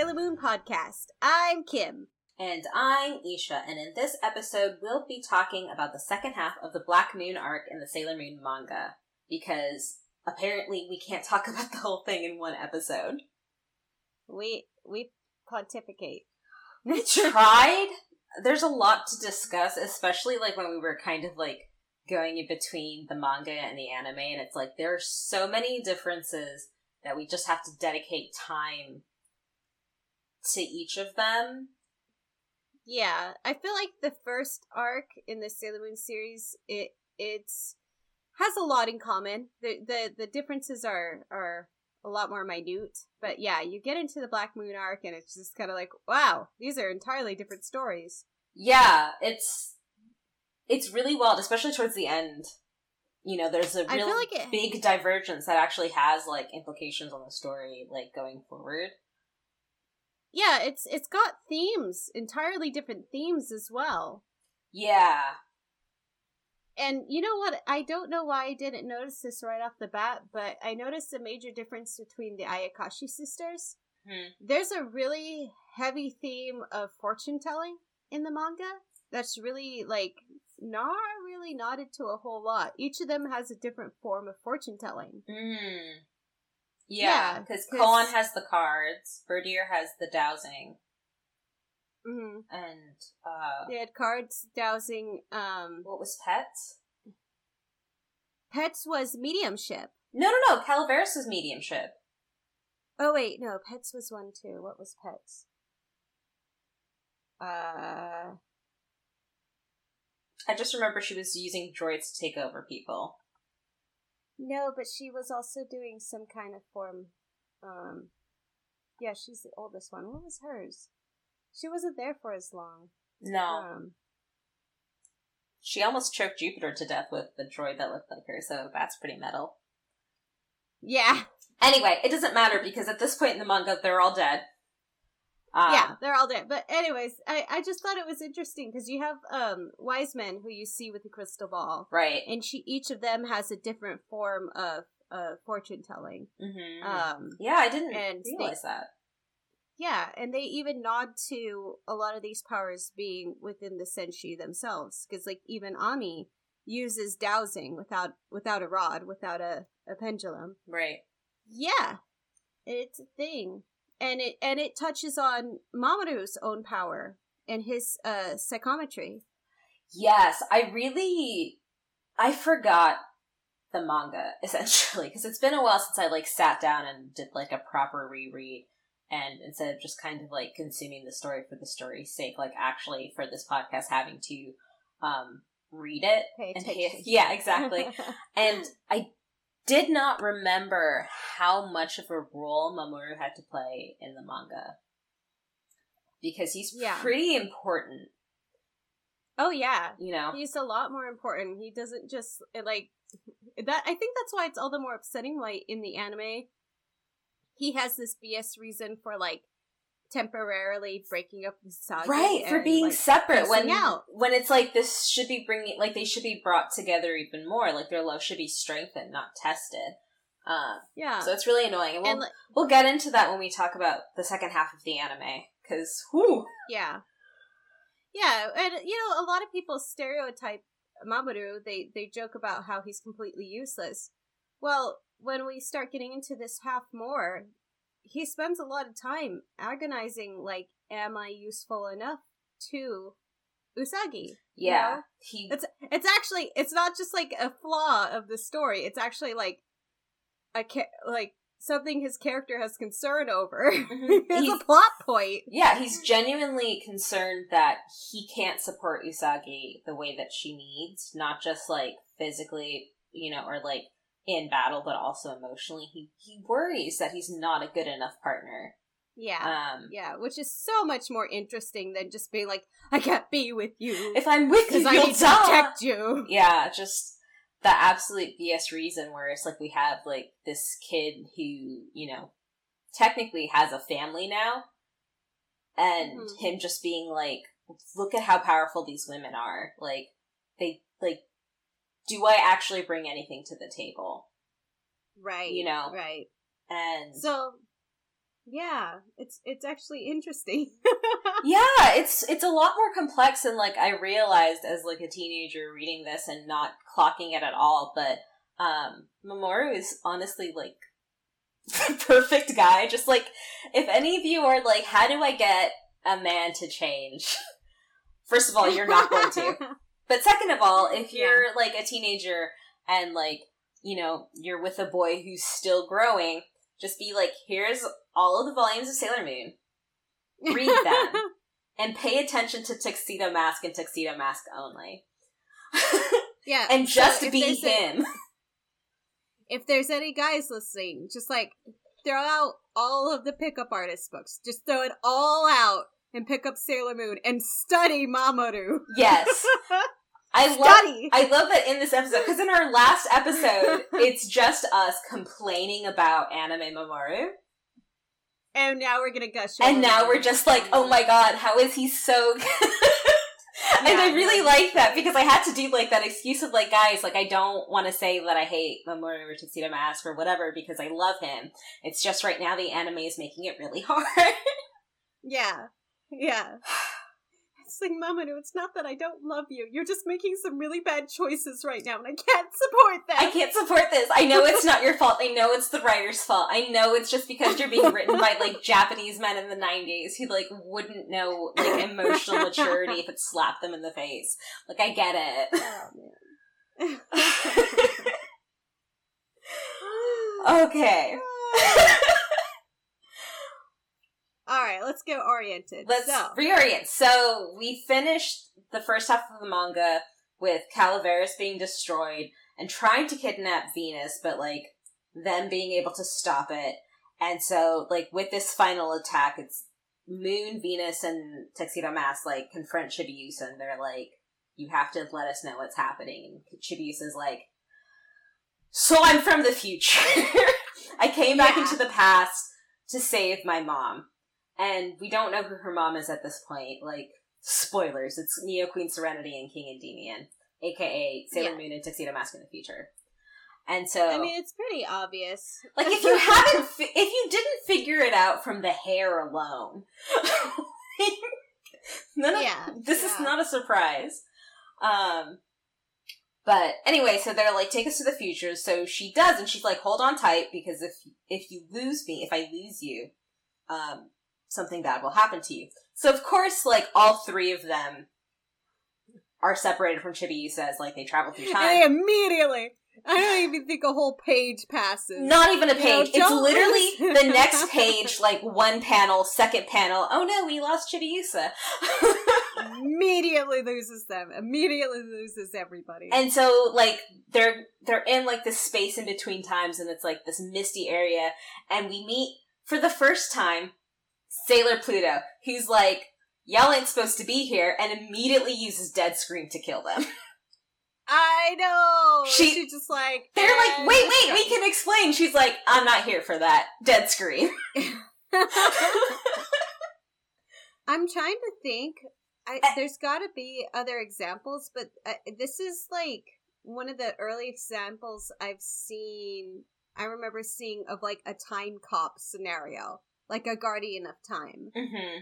Sailor Moon podcast. I'm Kim. And I'm Isha, and in this episode, we'll be talking about the second half of the Black Moon arc in the Sailor Moon manga. Because apparently we can't talk about the whole thing in one episode. We we pontificate. We tried. There's a lot to discuss, especially like when we were kind of like going in between the manga and the anime, and it's like there are so many differences that we just have to dedicate time to each of them. Yeah, I feel like the first arc in the Sailor Moon series, it it's has a lot in common. The the the differences are are a lot more minute, but yeah, you get into the Black Moon arc and it's just kind of like, wow, these are entirely different stories. Yeah, it's it's really wild, especially towards the end. You know, there's a real like it- big divergence that actually has like implications on the story, like going forward. Yeah, it's it's got themes, entirely different themes as well. Yeah, And you know what? I don't know why I didn't notice this right off the bat, but I noticed a major difference between the Ayakashi sisters. Hmm. There's a really heavy theme of fortune telling in the manga that's really like not really nodded to a whole lot. Each of them has a different form of fortune telling. Mm. Yeah, Yeah, because 'cause- has the cards, Berthier has the dowsing, hmm and uh, They had cards dowsing. Um, what was Petz? Petz was mediumship. No, no, no. Calaveras was mediumship. Oh wait, no, Petz was one too. What was Petz? Uh, I just remember she was using droids to take over people. No, but she was also doing some kind of form. Um, yeah, she's the oldest one. What was hers? She wasn't there for as long. No, Um, she almost choked Jupiter to death with the droid that looked like her. So that's pretty metal. yeah, Anyway, it doesn't matter because at this point in the manga, they're all dead. Um, yeah, they're all dead. But anyways, I I just thought it was interesting because you have um Wiseman who you see with the crystal ball, Right. and she each of them has a different form of uh fortune telling. hmm Um, yeah, I didn't and they- realize that. Yeah, and they even nod to a lot of these powers being within the senshi themselves, because like even Ami uses dowsing without without a rod, without a, a pendulum. Right. Yeah, it's a thing, and it and it touches on Mamoru's own power and his uh psychometry. Yes, I really I forgot the manga essentially because it's been a while since I like sat down and did like a proper reread and instead of just kind of like consuming the story for the story's sake like actually for this podcast having to um read it Pay and attention. yeah exactly and I did not remember how much of a role Mamoru had to play in the manga because he's Yeah. pretty important oh yeah, you know he's a lot more important. He doesn't just like that. I think that's why it's all the more upsetting. Why in the anime, he has this BS reason for like temporarily breaking up the saga, right for and, being like, separate when out. when it's like this should be bringing like they should be brought together even more like their love should be strengthened not tested uh yeah, so it's really annoying and we'll, and like, we'll get into that when we talk about the second half of the anime because whoo yeah, yeah, and you know, a lot of people stereotype Mamoru. They they joke about how he's completely useless. Well, when we start getting into this half more, he spends a lot of time agonizing. Like, am I useful enough to Usagi? you yeah know? he It's it's actually it's not just like a flaw of the story. It's actually like a ca- like something his character has concern over. Mhm. it's He's- a plot point. yeah he's genuinely concerned that he can't support usagi the way that she needs not just like physically you know or like in battle but also emotionally he he worries that he's not a good enough partner Yeah. um yeah, which is so much more interesting than just being like, I can't be with you if i'm with you I need to protect you. yeah, just the absolute BS reason where it's like we have like this kid who, you know, technically has a family now, and Mhm. him just being like, look at how powerful these women are. Like, they, like, do I actually bring anything to the table? Right. You know. Right. And So Yeah, it's it's actually interesting. yeah, it's it's a lot more complex than like I realized as like a teenager reading this and not clocking it at all. But um Mamoru is honestly like perfect guy. Just like if any of you are like, how do I get a man to change? First of all, you're not going to. But second of all, if you're yeah. like a teenager and like you know you're with a boy who's still growing just be like, here's all of the volumes of Sailor Moon. Read them. and pay attention to Tuxedo Mask and Tuxedo Mask only. yeah. and just so be him. A, if there's any guys listening, just like throw out all of the pickup artist books. Just throw it all out and pick up Sailor Moon and study Mamoru. Yes. I love I love that in this episode because in our last episode it's just us complaining about anime Mamoru. And now we're gonna gush. And now we're just like, oh my god, how is he so good? and yeah, I really like that because I had to do like that excuse of like, guys, like I don't want to say that I hate Mamoru or Tuxedo Mask or whatever because I love him. It's just right now the anime is making it really hard. yeah, yeah. It's like, Mamoru, it's not that I don't love you. You're just making some really bad choices right now, and I can't support that. I can't support this. I know it's not your fault. I know it's the writer's fault. I know it's just because you're being written by like Japanese men in the '90s who like wouldn't know like emotional maturity if it slapped them in the face. Like, I get it. Oh man. okay. Oh, All right, let's get oriented. Let's so. reorient. So we finished the first half of the manga with Calaveras being destroyed and trying to kidnap Venus, but like them being able to stop it. And so, like with this final attack, it's Moon, Venus, and Tuxedo Mask like confront Chibiusa, and they're like, "You have to let us know what's happening." And Chibiusa's like, "So I'm from the future. I came back into the past to save my mom." And we don't know who her mom is at this point. Like spoilers, it's Neo Queen Serenity and King Endymion, aka Sailor yeah. Moon and Tuxedo Mask in the future. And so, I mean, it's pretty obvious. Like, if you haven't, fi- if you didn't figure it out from the hair alone, none of, yeah, this yeah. is not a surprise. Um, but anyway, so they're like, take us to the future. So she does, and she's like, hold on tight because if if you lose me, if I lose you, um, something bad will happen to you. So of course, like all three of them are separated from Chibiusa as like they travel through time. They immediately. I don't even think a whole page passes. Not even a page. You know, it's literally the next page, like one panel, second panel. Oh no, we lost Chibiusa. immediately loses them. Immediately loses everybody. And so, like, they're they're in like this space in between times, and it's like this misty area, and we meet for the first time Sailor Pluto, who's like, y'all ain't supposed to be here, and immediately uses Dead Scream to kill them. I know. She, She's just like they're like, wait, wait, we can explain. She's like, I'm not here for that. Dead Scream. I'm trying to think. I, there's got to be other examples, but uh, this is like one of the early examples I've seen. I remember seeing of like a time cop scenario like a guardian of time. Mm-hmm.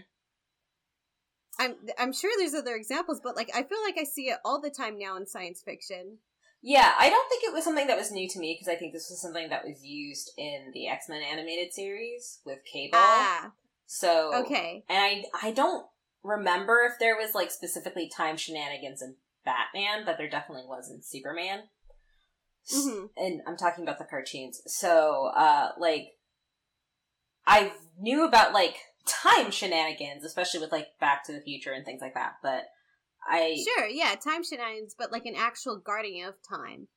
I'm I'm sure there's other examples, but like I feel like I see it all the time now in science fiction. Yeah, I don't think it was something that was new to me because I think this was something that was used in the X Men animated series with Cable. Ah, so okay, and I I don't remember if there was like specifically time shenanigans in Batman, but there definitely was in Superman. Mm-hmm. And I'm talking about the cartoons. So, uh, like I knew about like time shenanigans, especially with like Back to the Future and things like that. But I sure, yeah, time shenanigans, but like an actual guardian of time.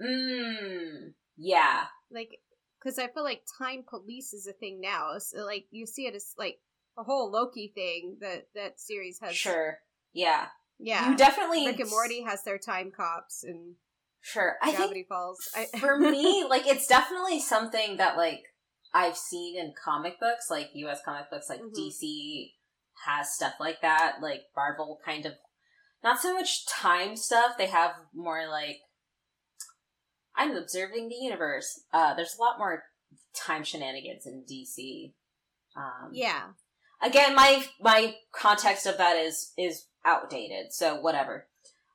Mmm. Yeah. Like, because I feel like time police is a thing now. So like you see it as like a whole Loki thing that that series has. Sure. Yeah. Yeah. You definitely Rick and Morty has their time cops and. Sure. I think Falls. I... for me, like it's definitely something that like I've seen in comic books, like US comic books, like mm-hmm. DC has stuff like that. Like Marvel kind of not so much time stuff. They have more like I'm observing the universe. Uh, there's a lot more time shenanigans in DC Um, yeah. Again, my my context of that is is outdated, so whatever.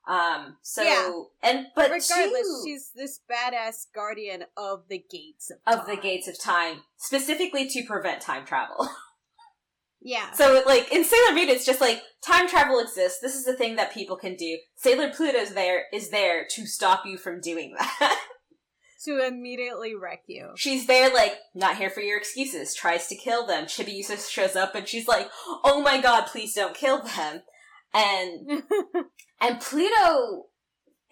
Um. So Yeah. and but Regardless, she's this badass guardian of the gates of, of the gates of time, specifically to prevent time travel. Yeah. So, like in Sailor Moon, it's just like time travel exists. This is a thing that people can do. Sailor Pluto's there is there to stop you from doing that. to immediately wreck you. she's there, like not here for your excuses. Tries to kill them. Chibiusa shows up and she's like, "Oh my god, please don't kill them." And and Pluto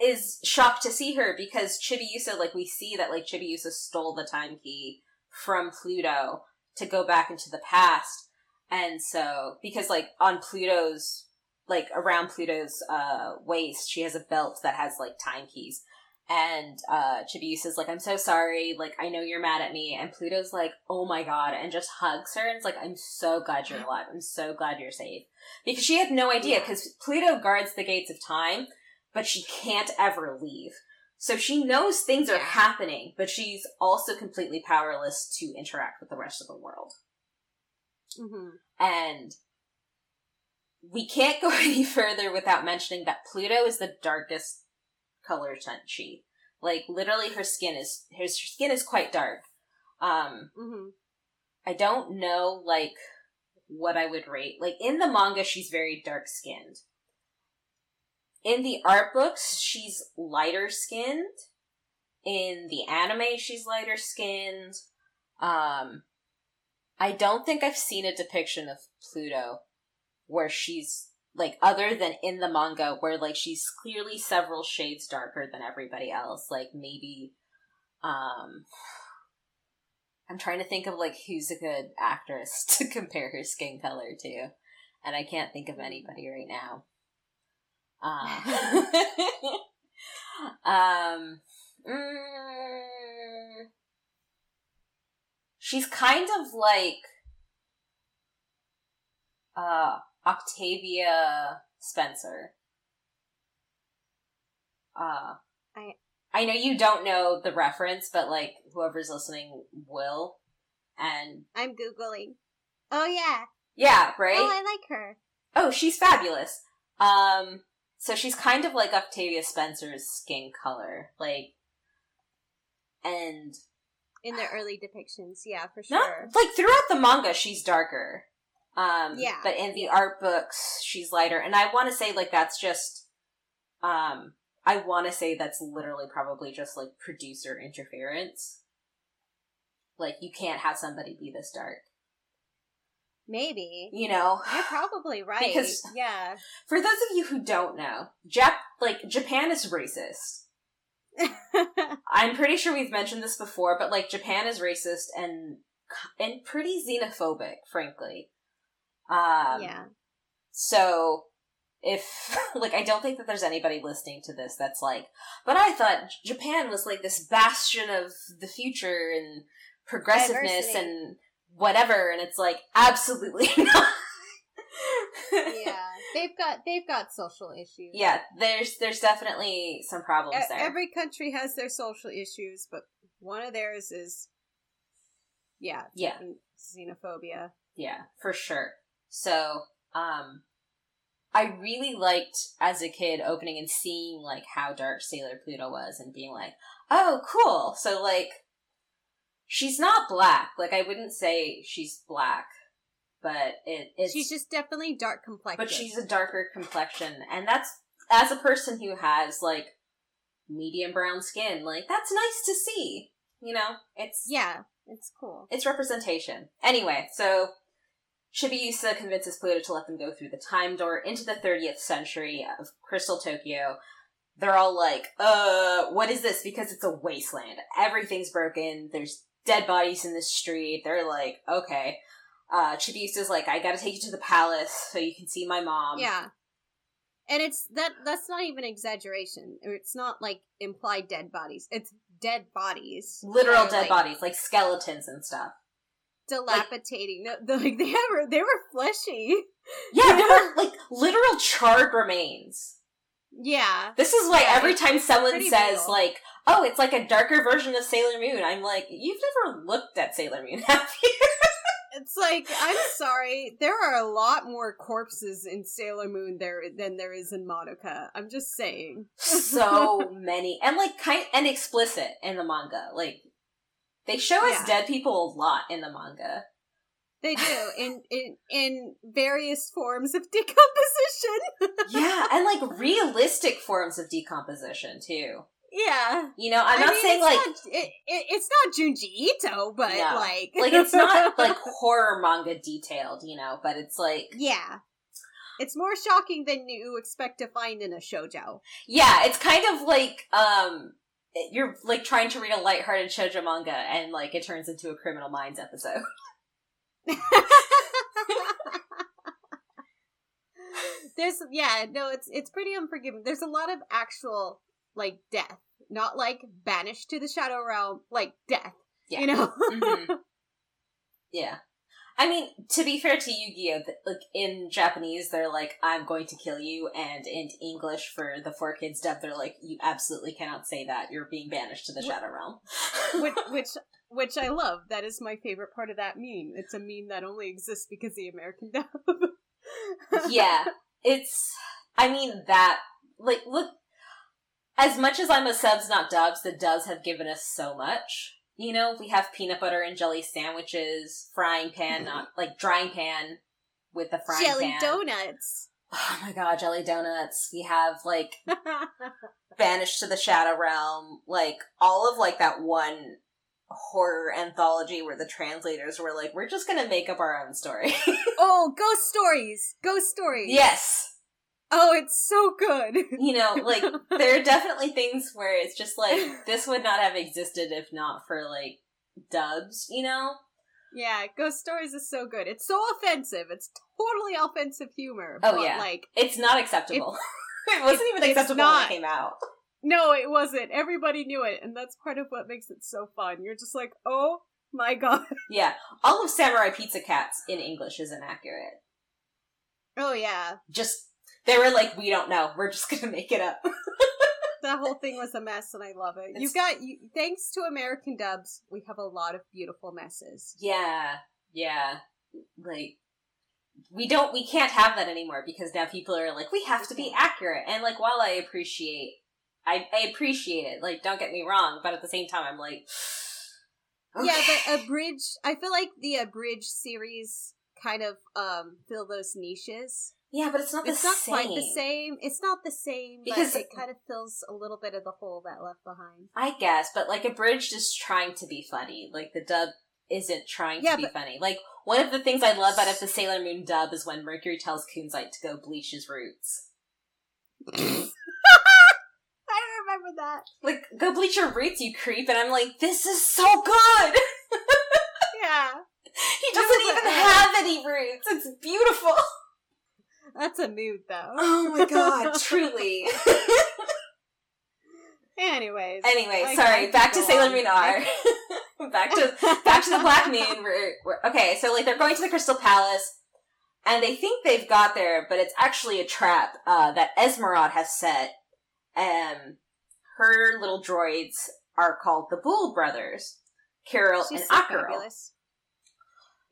is shocked to see her because Chibiusa, like we see that like Chibiusa stole the time key from Pluto to go back into the past. And so because like on Pluto's like around Pluto's uh waist, she has a belt that has like time keys. And uh Chibiusa's like, I'm so sorry, like I know you're mad at me and Pluto's like, Oh my god, and just hugs her and it's like, I'm so glad you're alive. I'm so glad you're safe. Because she had no idea, because Pluto guards the gates of time, but she can't ever leave. So she knows things are happening, but she's also completely powerless to interact with the rest of the world. hmm And we can't go any further without mentioning that Pluto is the darkest color Tenchi. Like literally her skin is her skin is quite dark. Um hmm I don't know like what I would rate. Like in the manga she's very dark skinned. In the art books she's lighter skinned. In the anime she's lighter skinned. Um I don't think I've seen a depiction of Pluto where she's like other than in the manga where like she's clearly several shades darker than everybody else. Like maybe um I'm trying to think of like who's a good actress to compare her skin color to. And I can't think of anybody right now. Uh, um mm, she's kind of like uh Octavia Spencer. Uh I- I know you don't know the reference, but like whoever's listening will. And I'm googling. Oh yeah. yeah, right? Oh, I like her. oh, she's fabulous. Um, so she's kind of like Octavia Spencer's skin color, like, and In the early depictions, yeah, for not sure. like throughout the manga, she's darker. Um, Yeah, but in the art books, she's lighter, and I want to say like that's just, um, I want to say that's literally probably just like producer interference. Like you can't have somebody be this dark, Maybe. you know. You're probably right. Because- yeah. For those of you who don't know, Jap like Japan is racist. I'm pretty sure we've mentioned this before, but like Japan is racist and and pretty xenophobic, frankly. Um, yeah. So if like I don't think that there's anybody listening to this that's like, but I thought Japan was like this bastion of the future and progressiveness Diversity. and whatever, and it's like absolutely not. Yeah. They've got they've got social issues. yeah, there's there's definitely some problems there. Every country has their social issues, but one of theirs is yeah, Yeah. xenophobia. Yeah, for sure. So, um, I really liked as a kid opening and seeing like how dark Sailor Pluto was and being like, oh, cool. So like, she's not black. Like I wouldn't say she's black, but it, it's she's just definitely dark complexion. but she's a darker complexion, and that's as a person who has like medium brown skin. Like that's nice to see. You know, it's yeah, it's cool. it's representation. Anyway, so Chibiusa convinces Pluto to let them go through the time door into the 30th century of Crystal Tokyo. They're all like, uh, what is this? Because it's a wasteland. Everything's broken. There's dead bodies in the street. They're like, okay. Uh, Chibiusa's like, I gotta take you to the palace so you can see my mom. Yeah. And it's that that's not even exaggeration. It's not like implied dead bodies. It's dead bodies. Literal dead like, bodies, like skeletons and stuff. Dilapidating. No, the- like they were they were fleshy. Yeah, they were like literal charred remains. Yeah. This is why Yeah, every time someone says real. like, "Oh, it's like a darker version of Sailor Moon," I'm like, "You've never looked at Sailor Moon, have you?" It's like I'm sorry, there are a lot more corpses in Sailor Moon there than there is in Madoka. I'm just saying. so many, and like kind and explicit in the manga. Like they show us Yeah. dead people a lot in the manga. They do in in in various forms of decomposition. Yeah, and like realistic forms of decomposition too. yeah. You know, I'm I not mean, saying like not, it, it, it's not Junji Ito, but No. like like it's not like horror manga detailed, you know, but it's like yeah. It's more shocking than you expect to find in a shojo. yeah, it's kind of like um you're like trying to read a lighthearted shoujo manga and like it turns into a Criminal Minds episode. There's yeah, no, it's it's pretty unforgiving. There's a lot of actual like death, not like banished to the shadow realm, like death. Yeah. You know? Mhm. Yeah. I mean, to be fair to Yu-Gi-Oh, like in Japanese, they're like, "I'm going to kill you," and in English, for the 4Kids dub, they're like, "You absolutely cannot say that. You're being banished to the Shadow Realm." which which which I love. That is my favorite part of that meme. It's a meme that only exists because the American dub. yeah, it's. I mean that. Like, look. As much as I'm a subs, not dubs, the does have given us so much. You know, we have peanut butter and jelly sandwiches, frying pan, not like drying pan with the frying Jelly pan. donuts. Oh my god, jelly donuts. We have like banished to the shadow realm, like all of like that one horror anthology where the translators were like, we're just gonna make up our own story. oh, ghost stories. Ghost stories. yes. Oh, it's so good. You know, like there are definitely things where it's just like this would not have existed if not for like dubs, you know? Yeah, Ghost Stories is so good. It's so offensive. It's totally offensive humor. Oh, but, yeah. Like, It's not acceptable. it wasn't even acceptable when it came out. no, it wasn't. Everybody knew it, and that's part of what makes it so fun. You're just like, oh my god. Yeah. All of Samurai Pizza Cats in English is inaccurate. Oh yeah. Just they were like, we don't know. We're just gonna make it up. That whole thing was a mess, and I love it. It's- You've got, you, thanks to American dubs, we have a lot of beautiful messes. Yeah, yeah. Like we don't we can't have that anymore because now people are like, we have to be accurate. And like while I appreciate I, I appreciate it, like don't get me wrong, but at the same time I'm like Yeah, okay. the abridged. I feel like the abridged series kind of um fill those niches. Yeah, but it's not the It's not same. quite the same. It's not the same Because- it kind of fills a little bit of the hole that left behind. I guess, but like abridged is trying to be funny. Like the dub isn't trying Yeah, to be funny. Like one of the things I love out of the Sailor Moon dub is when Mercury tells Kunzite to go bleach his roots. I remember that. Like, go bleach your roots, you creep, and I'm like, this is so good! Yeah, He doesn't even have any roots. It's beautiful. That's a mood though. Oh my god, truly. Anyways. anyway, sorry. Back to Sailor on. Moon R. back to back to the Black Moon. We're, we're okay. So like they're going to the Crystal Palace, and they think they've got there, but it's actually a trap uh, that Esmeralda has set. Um, her little droids are called the Boule Brothers, Chiral She's and so Achiral. fabulous.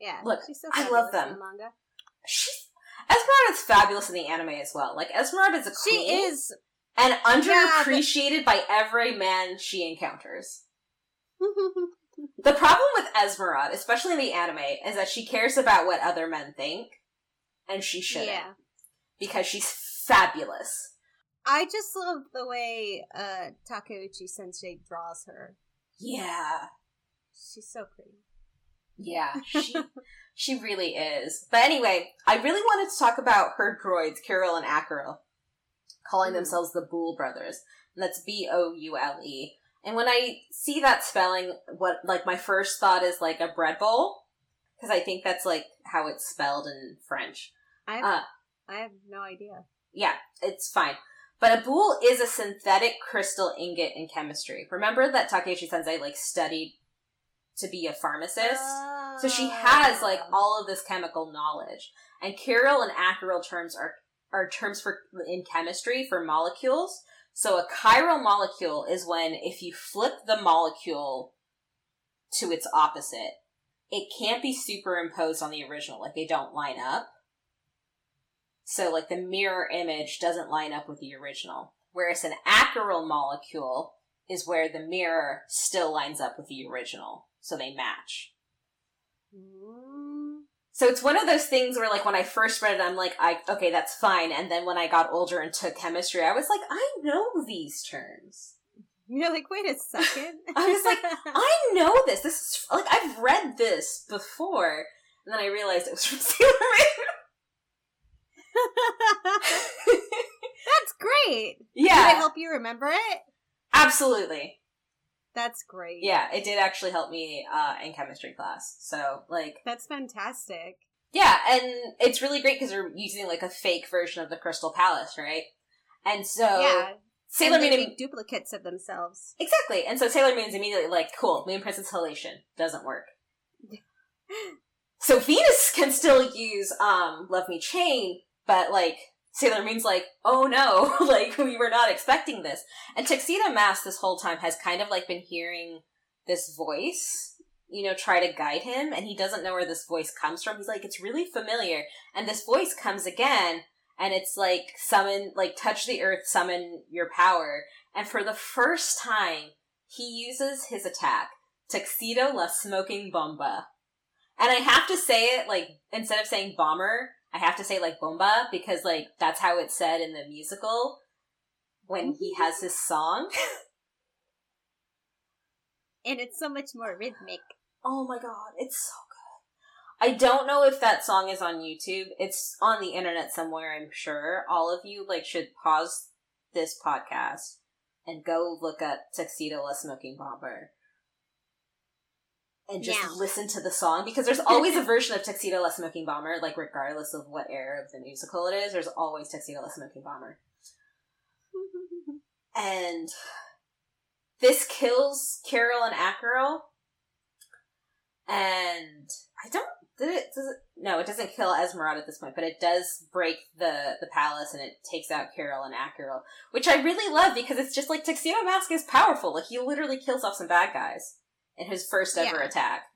Yeah, Look, she's so I love them. the manga. She's Esmeralda's fabulous in the anime as well. Like Esmeralda is a She is. and Yeah, but- underappreciated by every man she encounters. The problem with Esmeralda, especially in the anime, is that she cares about what other men think, and she shouldn't yeah. because she's fabulous. I just love the way uh Takeuchi Sensei draws her. Yeah, She's so pretty. Yeah, she she really is. But anyway, I really wanted to talk about her droids, Chiral and Achiral, calling Mhm. themselves the Boule brothers, and that's B O U L E. And when I see that spelling, what like my first thought is like a bread bowl, because I think that's like how it's spelled in French. I Uh, I have no idea. Yeah, it's fine. But a boule is a synthetic crystal ingot in chemistry. Remember that Takeuchi Sensei like studied to be a pharmacist? So she has like Ah. all of this chemical knowledge. And chiral and achiral terms are are terms for in chemistry for molecules. So a chiral molecule is when if you flip the molecule to its opposite, it can't be superimposed on the original. Like they don't line up. So like the mirror image doesn't line up with the original. Whereas an achiral molecule is where the mirror still lines up with the original. So they match. Mm. So it's one of those things where like when I first read it, I'm like, I okay, that's fine. And then when I got older and took chemistry, I was like, I know these terms. You're like, wait a second. I was like, I know this. This is like I've read this before. And then I realized it was from Sailor Moon. That's great. Yeah. Did it help you remember it? absolutely. That's great. Yeah, it did actually help me uh, in chemistry class. So like, That's fantastic. yeah, and it's really great because they're using like a fake version of the Crystal Palace, right? And so yeah. Sailor Moon duplicates of themselves. Exactly. And so Sailor Moon's immediately like, cool, Moon Princess Halation doesn't work. so Venus can still use um Love Me Chain, but like Sailor Moon's like, oh no, like we were not expecting this. And Tuxedo Mask this whole time has kind of like been hearing this voice, you know, try to guide him, and he doesn't know where this voice comes from. He's like, it's really familiar. And this voice comes again, and it's like summon like touch the earth summon your power and for the first time he uses his attack tuxedo la smoking bomba and i have to say it like instead of saying bomber i have to say like bomba because like that's how it's said in the musical when he has his song. And it's so much more rhythmic. oh my god it's so good. I don't know if that song is on youtube. It's on the internet somewhere i'm sure. All of you like should pause this podcast and go look up tuxedo smoking bomber and just Now. listen to the song because there's always a version of tuxedo la smoking bomber like regardless of what era of the musical it is there's always tuxedo la smoking bomber and this kills Chiral and Achiral. And I don't did it does it no, it doesn't kill Esmeralda at this point, but it does break the the palace and it takes out Chiral and Achiral, which I really love because it's just like Tuxedo Mask is powerful. Like he literally kills off some bad guys in his first ever Yeah. attack.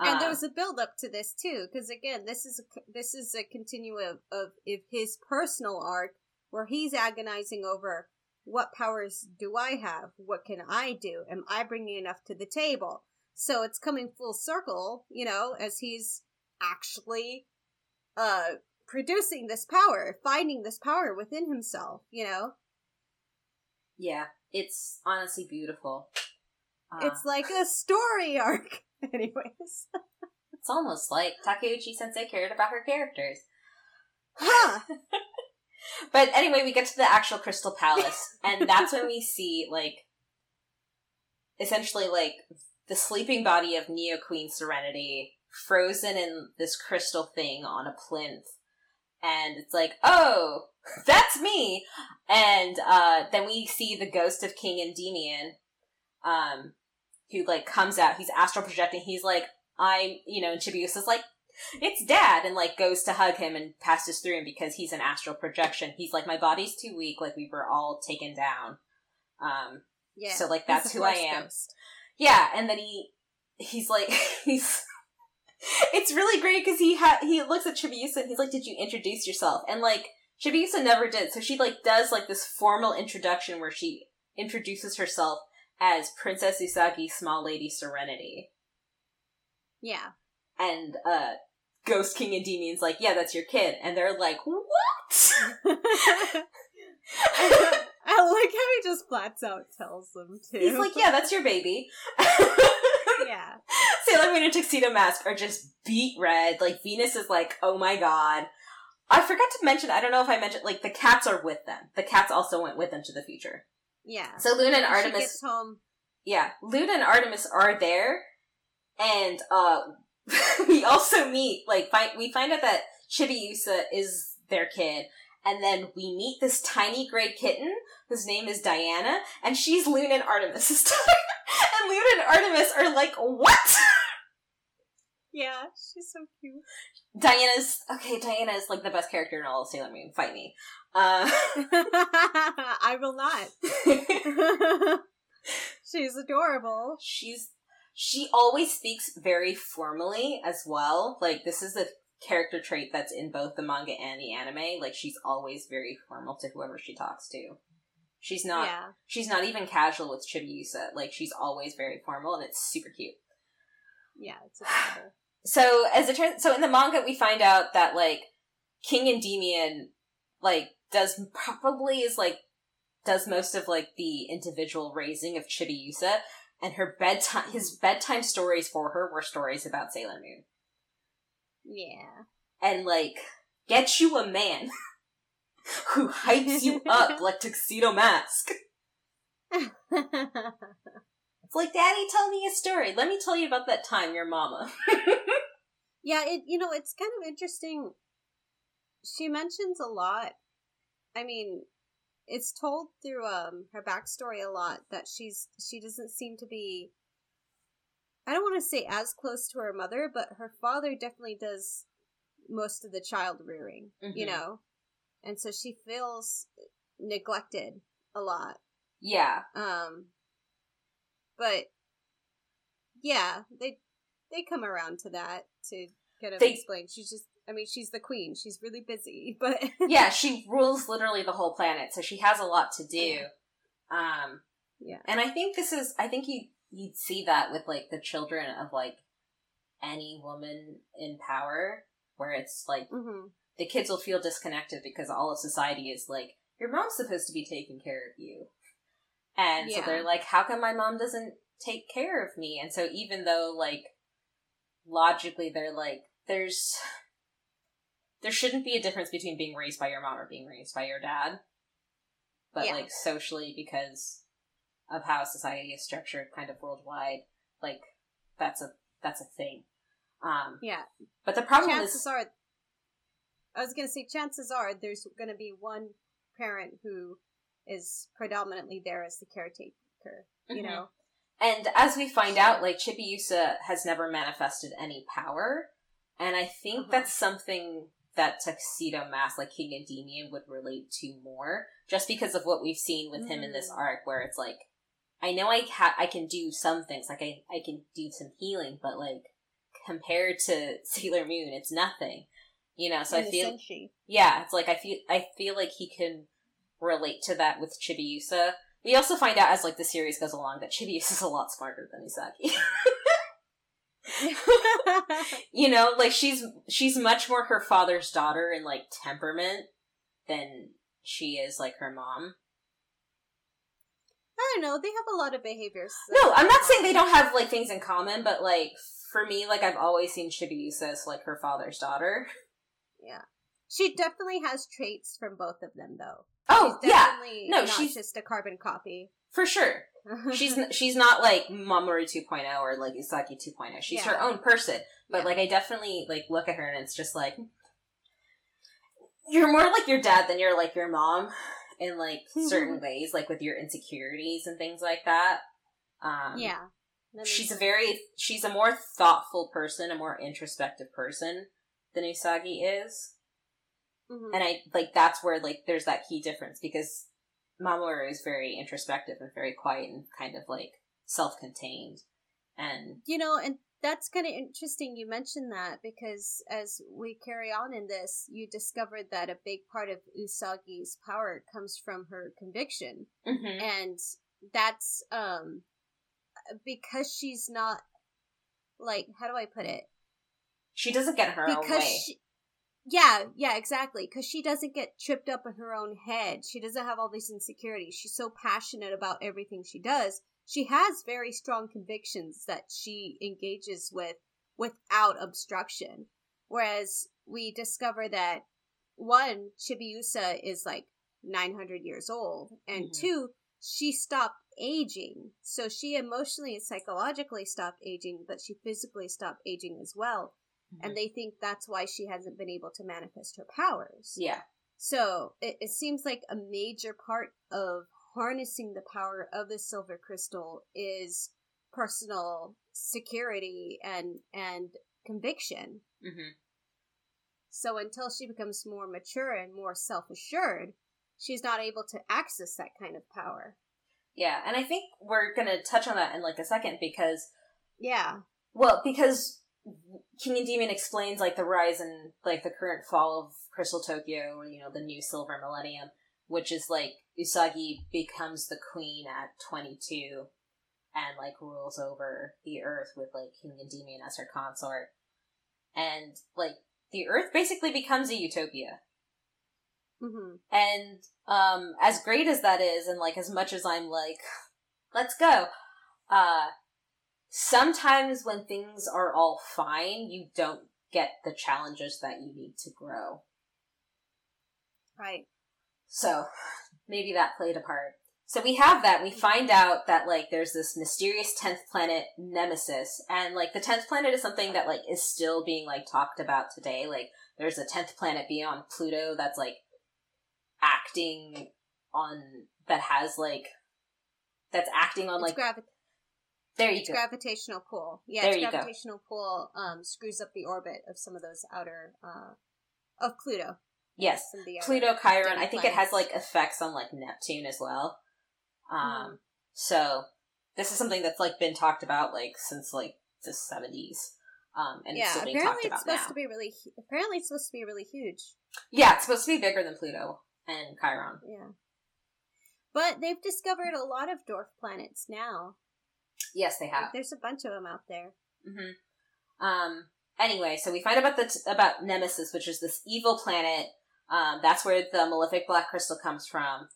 and there was a build up to this too, because again, this is a this is a continuum of, of if his personal arc where he's agonizing over what powers do I have, what can I do, am I bringing enough to the table? So it's coming full circle, you know, as he's actually uh producing this power, finding this power within himself, you know. yeah, it's honestly beautiful. Uh, It's like a story arc. Anyways. it's almost like Takeuchi Sensei cared about her characters. Huh. But anyway, we get to the actual Crystal Palace, and that's when we see like essentially like the sleeping body of Neo Queen Serenity frozen in this crystal thing on a plinth. And it's like, oh, that's me. And uh then we see the ghost of King Endymion, um, who like comes out, he's astral projecting, he's like, I'm you know, and Chibiusa's like, it's dad and like goes to hug him and passes through him because he's an astral projection he's like my body's too weak like we were all taken down um Yeah. So, like, that's who I am. ghost. yeah and then he he's like he's it's really great because he ha- he looks at Chibiusa and he's like did you introduce yourself and like Chibiusa never did so she like does like this formal introduction where she introduces herself as Princess Usagi Small Lady Serenity Yeah. and uh Ghost King Endymion's like yeah that's your kid and they're like what I like how he just flats out tells them too. He's like, yeah, that's your baby. yeah. Sailor Moon and Tuxedo Mask are just beet red. Like, Venus is like, oh my god. I forgot to mention, I don't know if I mentioned, like, the cats are with them. The cats also went with them to the future. Yeah. So Luna and When she Artemis, gets home. yeah, Luna and Artemis are there. And, uh, we also meet, like, find, we find out that Chibiusa is their kid. And then we meet this tiny gray kitten whose name is Diana, and she's Luna and Artemis' daughter. and Luna and Artemis are like, what? Yeah, she's so cute. Diana's okay. Diana is like the best character in all of Sailor Moon. Fight me. Uh, I will not. she's adorable. she's she always speaks very formally as well. Like this is a character trait that's in both the manga and the anime. Like she's always very formal to whoever she talks to. She's not yeah. she's not even casual with Chibiusa. Like she's always very formal and it's super cute. Yeah, it's adorable. So as it turns so in the manga we find out that like King and Endymion like does probably is like does most of like the individual raising of Chibiusa and her bedtime his bedtime stories for her were stories about Sailor Moon. Yeah. And like get you a man who hypes you up like Tuxedo Mask. It's like, Daddy, tell me a story. Let me tell you about that time your mama. yeah, it you know, it's kind of interesting. She mentions a lot. I mean, it's told through um her backstory a lot that she's she doesn't seem to be I don't want to say as close to her mother, but her father definitely does most of the child rearing, you Mhm. know. And so she feels neglected a lot. yeah. Um but yeah, they they come around to that to kind of They- explain. She's just I mean, she's the queen. She's really busy, but Yeah, she rules literally the whole planet, so she has a lot to do. Um yeah. and I think this is I think you you'd see that with like the children of like any woman in power where it's like hmm the kids will feel disconnected because all of society is like your mom's supposed to be taking care of you and so they're like how come my mom doesn't take care of me and so even though like logically they're like there's there shouldn't be a difference between being raised by your mom or being raised by your dad but Yeah. like socially because of how society is structured kind of worldwide like that's a that's a thing um Yeah. but the problem chances is are I was going to say chances are there's going to be one parent who is predominantly there as the caretaker, you Mhm. know. And as we find out, like Chibiusa has never manifested any power, and I think Uh-huh. that's something that Tuxedo Mask, like King Endymion, would relate to more, just because of what we've seen with him in this Mm. arc, where it's like, I know I ha- I can do some things, like I I can do some healing, but like compared to Sailor Moon, it's nothing, you know. So I feel Senshi. yeah, it's like I feel I feel like he can relate to that with Chibiusa. We also find out as like the series goes along that Chibiusa is a lot smarter than Usagi. you know, like she's she's much more her father's daughter in like temperament than she is like her mom. I don't know. They have a lot of behaviors. No, I'm not saying they don't have like things in common, but like for me, like I've always seen Chibiusa as like her father's daughter. Yeah, she definitely has traits from both of them, though. Oh yeah, definitely No, she's- just a carbon copy. for sure. She's she's not like Mamoru 2.0 or like Usagi 2.0. She's her own person. But Yeah. like I definitely like look at her and it's just like you're more like your dad than you're like your mom in like certain ways, like with your insecurities and things like that. Um, yeah, That she's a very she's a more thoughtful person, a more introspective person than Usagi is, Mhm. and I like that's where like there's that key difference because Mamoru is very introspective and very quiet and kind of like self-contained, and You know, and that's kind of interesting you mentioned that because as we carry on in this, you discovered that a big part of Usagi's power comes from her conviction. And that's um because she's not like how do I put it? she doesn't get her own Because way. she Yeah, yeah, exactly. Because she doesn't get tripped up in her own head. She doesn't have all these insecurities. She's so passionate about everything she does. She has very strong convictions that she engages with without obstruction. Whereas we discover that one, Chibiusa is like 900 years old, and Mhm. two, she stopped aging. So she emotionally and psychologically stopped aging, but she physically stopped aging as well and they think that's why she hasn't been able to manifest her powers. yeah, So it, it seems like a major part of harnessing the power of the silver crystal is personal security and and conviction. hmm So until she becomes more mature and more self assured, she's not able to access that kind of power. yeah, and I think we're gonna touch on that in like a second because Yeah. Well, because King Endymion explains like the rise and like the current fall of Crystal Tokyo, or you know, the new Silver Millennium, which is like Usagi becomes the queen at 22 and like rules over the earth with like King Endymion as her consort. And like the earth basically becomes a utopia. Mm-hmm. And um as great as that is and like as much as I'm like let's go uh sometimes when things are all fine, you don't get the challenges that you need to grow. Right. So maybe that played a part. So we have that. We find out that like there's this mysterious tenth planet Nemesis, and like the tenth planet is something that like is still being like talked about today. Like there's a tenth planet beyond Pluto that's like acting on that has like that's acting on It's like gravi- there you it's go. gravitational pull. Yeah, There its you go. gravitational pull um, screws up the orbit of some of those outer uh, of Pluto. yes, Pluto, Chiron. I think it has like effects on like Neptune as well. Um, Mhm. so this is something that's like been talked about like since like the seventies. Um, and it's yeah, still being apparently talked it's about supposed now. to be really. Apparently, it's supposed to be really huge. Yeah, it's supposed to be bigger than Pluto and Chiron. Yeah, but they've discovered a lot of dwarf planets now. Yes, they have. There's a bunch of them out there. hmm Um. Anyway, so we find about the t- about Nemesis, which is this evil planet. Um, that's where the malefic black crystal comes from.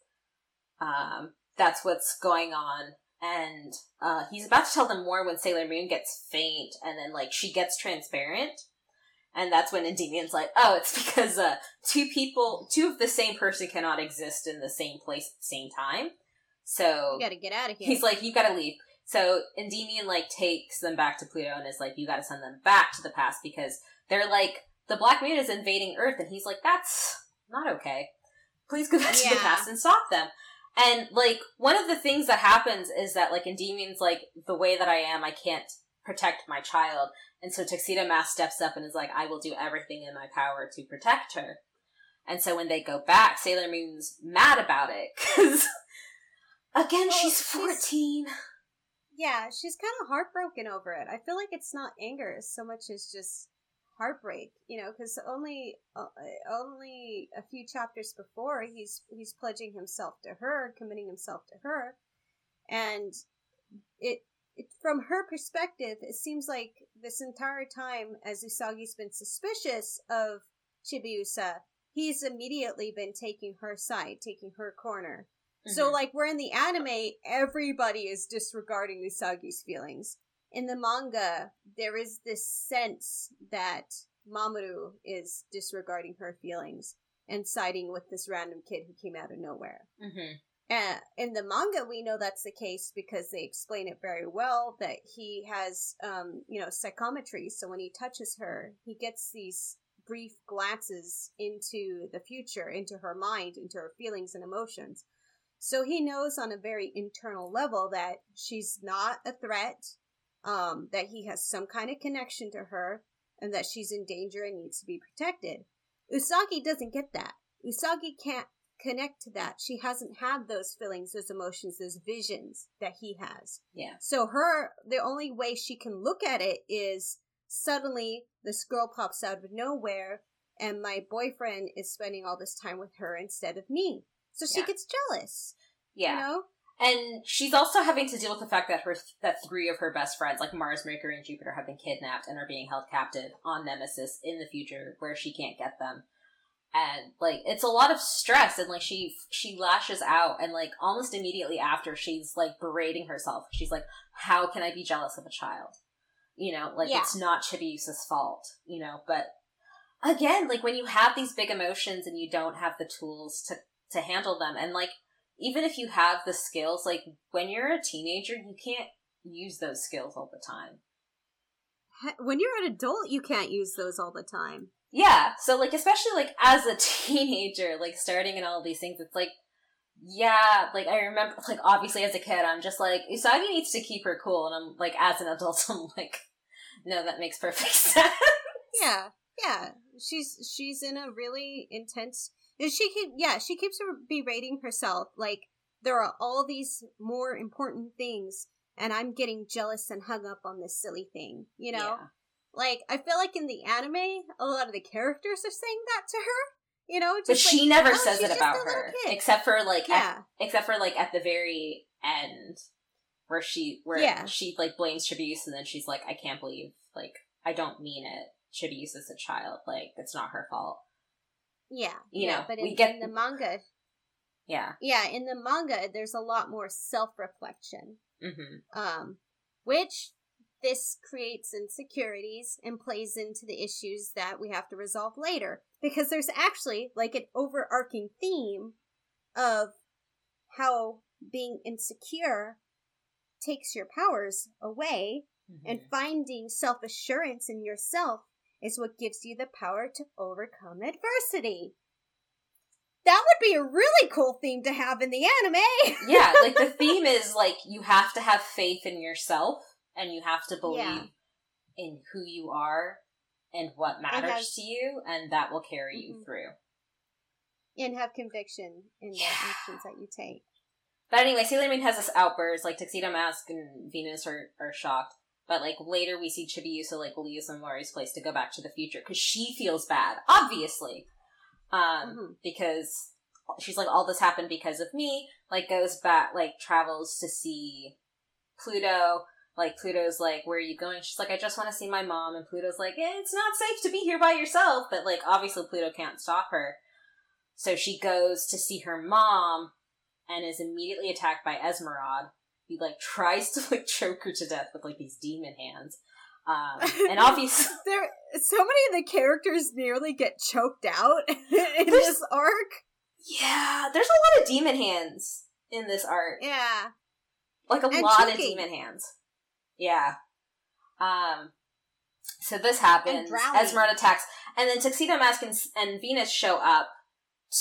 Um, that's what's going on, and uh, he's about to tell them more when Sailor Moon gets faint, and then like she gets transparent, and that's when Endymion's like, "Oh, it's because uh, two people, two of the same person cannot exist in the same place at the same time." So You got to get out of here. He's like, you gotta leave. So Endymion like takes them back to Pluto and is like, you gotta send them back to the past because they're like, the Black Moon is invading Earth, and he's like, that's not okay. Please go back to the past and stop them. And like one of the things that happens is that like Endymion's like, the way that I am, I can't protect my child. And so Tuxedo Mask steps up and is like, I will do everything in my power to protect her. And so when they go back, Sailor Moon's mad about it because again, Well, she's she's- 14. Yeah, she's kind of heartbroken over it. I feel like it's not anger so much as just heartbreak. You know, because only uh, only a few chapters before he's he's pledging himself to her, committing himself to her, and it. It, from her perspective, it seems like this entire time, as Usagi's been suspicious of Chibiusa, he's immediately been taking her side, taking her corner. So, Mhm. like, we're in the anime, everybody is disregarding Usagi's feelings. In the manga, there is this sense that Mamoru is disregarding her feelings and siding with this random kid who came out of nowhere. Mhm. Uh, in the manga, we know that's the case because they explain it very well that he has, um, you know, psychometry. So when he touches her, he gets these brief glances into the future, into her mind, into her feelings and emotions. So he knows on a very internal level that she's not a threat, um, that he has some kind of connection to her, and that she's in danger and needs to be protected. Usagi doesn't get that. Usagi can't connect to that. She hasn't had those feelings, those emotions, those visions that he has. Yeah. So her, the only way she can look at it is suddenly this girl pops out of nowhere and my boyfriend is spending all this time with her instead of me. So she Yeah. gets jealous. Yeah. You know? And she's also having to deal with the fact that her that three of her best friends, like Mars, Mercury, and Jupiter, have been kidnapped and are being held captive on Nemesis in the future, where she can't get them. And like it's a lot of stress, and like she she lashes out, and like almost immediately after, she's like berating herself. She's like, "How can I be jealous of a child?" You know, like Yeah. it's not Chibiusa's fault. You know, but again, like when you have these big emotions and you don't have the tools to to handle them, and like even if you have the skills, like when you're a teenager, you can't use those skills all the time. When you're an adult, you can't use those all the time. Yeah, so like especially like as a teenager, like starting and all these things, it's like yeah, like I remember like obviously as a kid I'm just like Usagi needs to keep her cool and I'm like as an adult I'm like no, that makes perfect sense. Yeah, yeah. She's she's in a really intense. She keep yeah she keeps berating herself like there are all these more important things and I'm getting jealous and hung up on this silly thing, you know? Yeah. Like, I feel like in the anime, a lot of the characters are saying that to her, you know? But Just she like, never "Oh, says it about her, kid." except for like at, yeah. except for like at the very end, where she where Yeah. she like blames Chibiusa, and then she's like, "I can't believe like I don't mean it. Chibiusa's a child. Like it's not her fault." Yeah. You yeah, know, but we in, get- in the manga, Yeah. yeah, in the manga, there's a lot more self reflection. Mm-hmm. um, which this creates insecurities and plays into the issues that we have to resolve later. Because there's actually like an overarching theme of how being insecure takes your powers away, and Mm-hmm. finding self assurance in yourself is what gives you the power to overcome adversity. That would be a really cool theme to have in the anime. yeah, like the theme is like you have to have faith in yourself and you have to believe Yeah. in who you are and what matters has- to you and that will carry you Mhm. through. and have conviction in the Yeah. actions that you take. But anyway, Sailor Moon has this outburst, like Tuxedo Mask and Venus are, are shocked. But like later we see Chibiusa like leaves Mori's place to go back to the future because she feels bad, obviously. Um, Mhm. because she's like, all this happened because of me, like goes back, like travels to see Pluto. Like Pluto's like, where are you going? She's like, I just want to see my mom. And Pluto's like, eh, it's not safe to be here by yourself. But like, obviously Pluto can't stop her. So she goes to see her mom and is immediately attacked by Esmeralda. He like tries to like choke her to death with like these demon hands. Um, and obviously, there, so many of the characters nearly get choked out in There's- this arc. yeah, there's a lot of demon hands in this arc. Yeah, like a And lot of demon hands. Yeah. Um. So this happens. Esmeralda attacks, and then Tuxedo Mask and, and Venus show up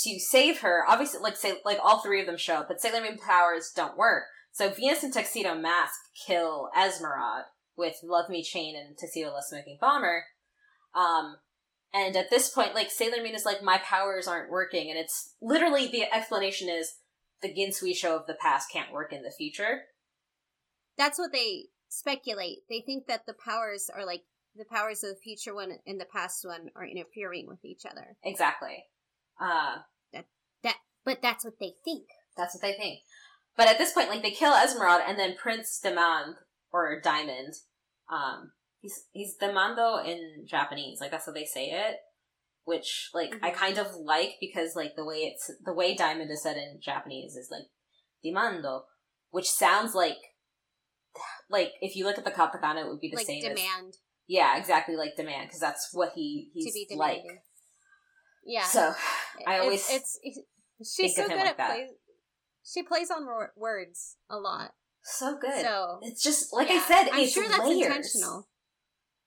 to save her. Obviously, like say, like all three of them show up, but Sailor Moon powers don't work. So Venus and Tuxedo Mask kill Esmeralda with Love Me Chain and Tuxedo Love Smoking Bomber. Um. And at this point, like Sailor Moon is like, my powers aren't working, and it's literally the explanation is the Ginzuishou of the past can't work in the future. that's what they speculate. They think that the powers are like the powers of the future one and the past one are interfering with each other. Exactly. Uh, that That, but that's what they think. that's what they think. But at this point, like they kill Esmeralda, and then Prince Demand or Diamond, um, he's he's Demando in Japanese, like that's how they say it. Which like I Mhm. kind of like because like the way it's the way Diamond is said in Japanese is like Demando, which sounds like like if you look at the katakana, it would be the like same as demand yeah, exactly like demand because that's what he he's like. Yeah. So I always it's, it's she's think so of him good like at that. Play. She plays on wor- words a lot. so good. So It's just like I said. I'm it's sure that's layers. intentional.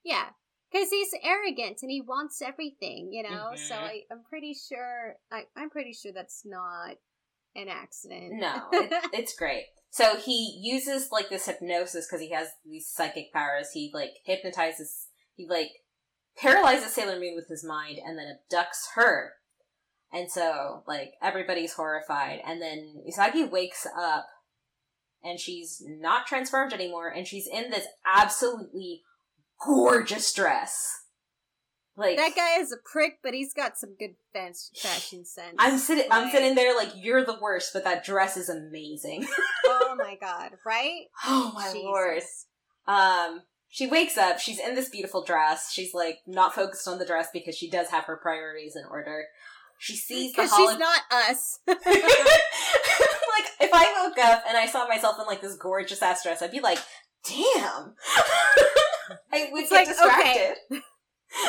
Yeah, because he's arrogant and he wants everything, you know. So Mhm. I, I'm pretty sure. I, I'm pretty sure that's not an accident. No, it, it's great. So he uses like this hypnosis because he has these psychic powers. He like hypnotizes. He like paralyzes Sailor Moon with his mind and then abducts her. And so like everybody's horrified. And then Usagi wakes up and she's not transformed anymore and she's in this absolutely gorgeous dress. Like that guy is a prick, but he's got some good fas- fashion sense. I'm sitting I'm sitting there like you're the worst, but that dress is amazing. oh my god! Right? oh my Jesus. lord. Um, she wakes up. She's in this beautiful dress. She's like not focused on the dress because she does have her priorities in order. She sees the Because holo- she's not us. like if I woke up and I saw myself in like this gorgeous ass dress, I'd be like, "Damn!" I would It's get like, distracted.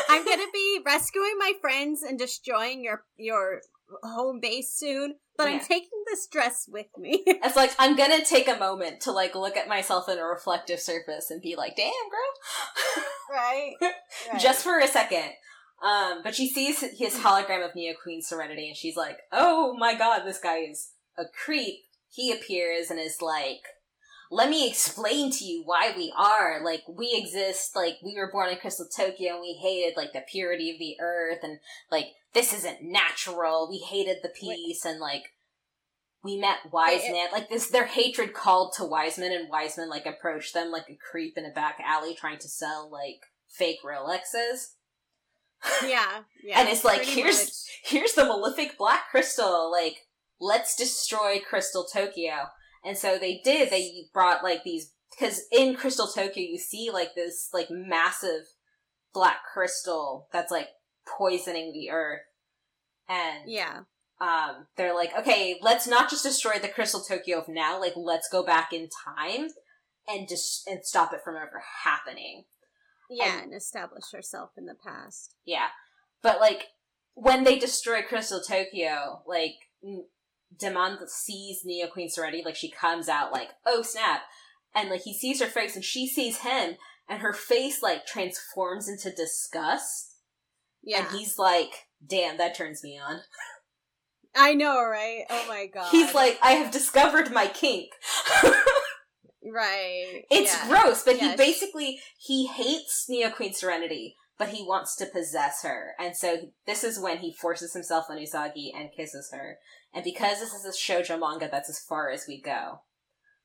I'm gonna be rescuing my friends and destroying your your home base soon, but I'm taking this dress with me. It's like I'm gonna take a moment to like look at myself in a reflective surface and be like, "Damn, girl." right? just for a second. Um, but she sees his hologram of Neo Queen Serenity, and she's like, "Oh my god, this guy is a creep." He appears and is like, "Let me explain to you why we are like we exist. Like we were born in Crystal Tokyo, and we hated like the purity of the earth, and like this isn't natural. We hated the peace, and like." we met Wiseman. Like this, their hatred called to Wiseman, and Wiseman like approached them like a creep in a back alley trying to sell like fake Rolexes. Yeah, yeah. and it's like here's much. here's the malefic black crystal. Like let's destroy Crystal Tokyo. And so they did. They brought like these because in Crystal Tokyo you see like this like massive black crystal that's like poisoning the earth. And yeah, um, they're like, okay, let's not just destroy the Crystal Tokyo of now. Like, let's go back in time and just and stop it from ever happening. Yeah, And- and establish herself in the past. Yeah, but like when they destroy Crystal Tokyo, like Demon sees Neo Queen Serenity, like she comes out like, oh snap, and like he sees her face and she sees him, and her face like transforms into disgust, Yeah, and he's like, damn, that turns me on. I know, right? Oh my god, He's like, I have discovered my kink. right? It's yeah. gross, but he basically he hates Neo Queen Serenity, but he wants to possess her, and so this is when he forces himself on Usagi and kisses her. And because this is a shoujo manga, that's as far as we go.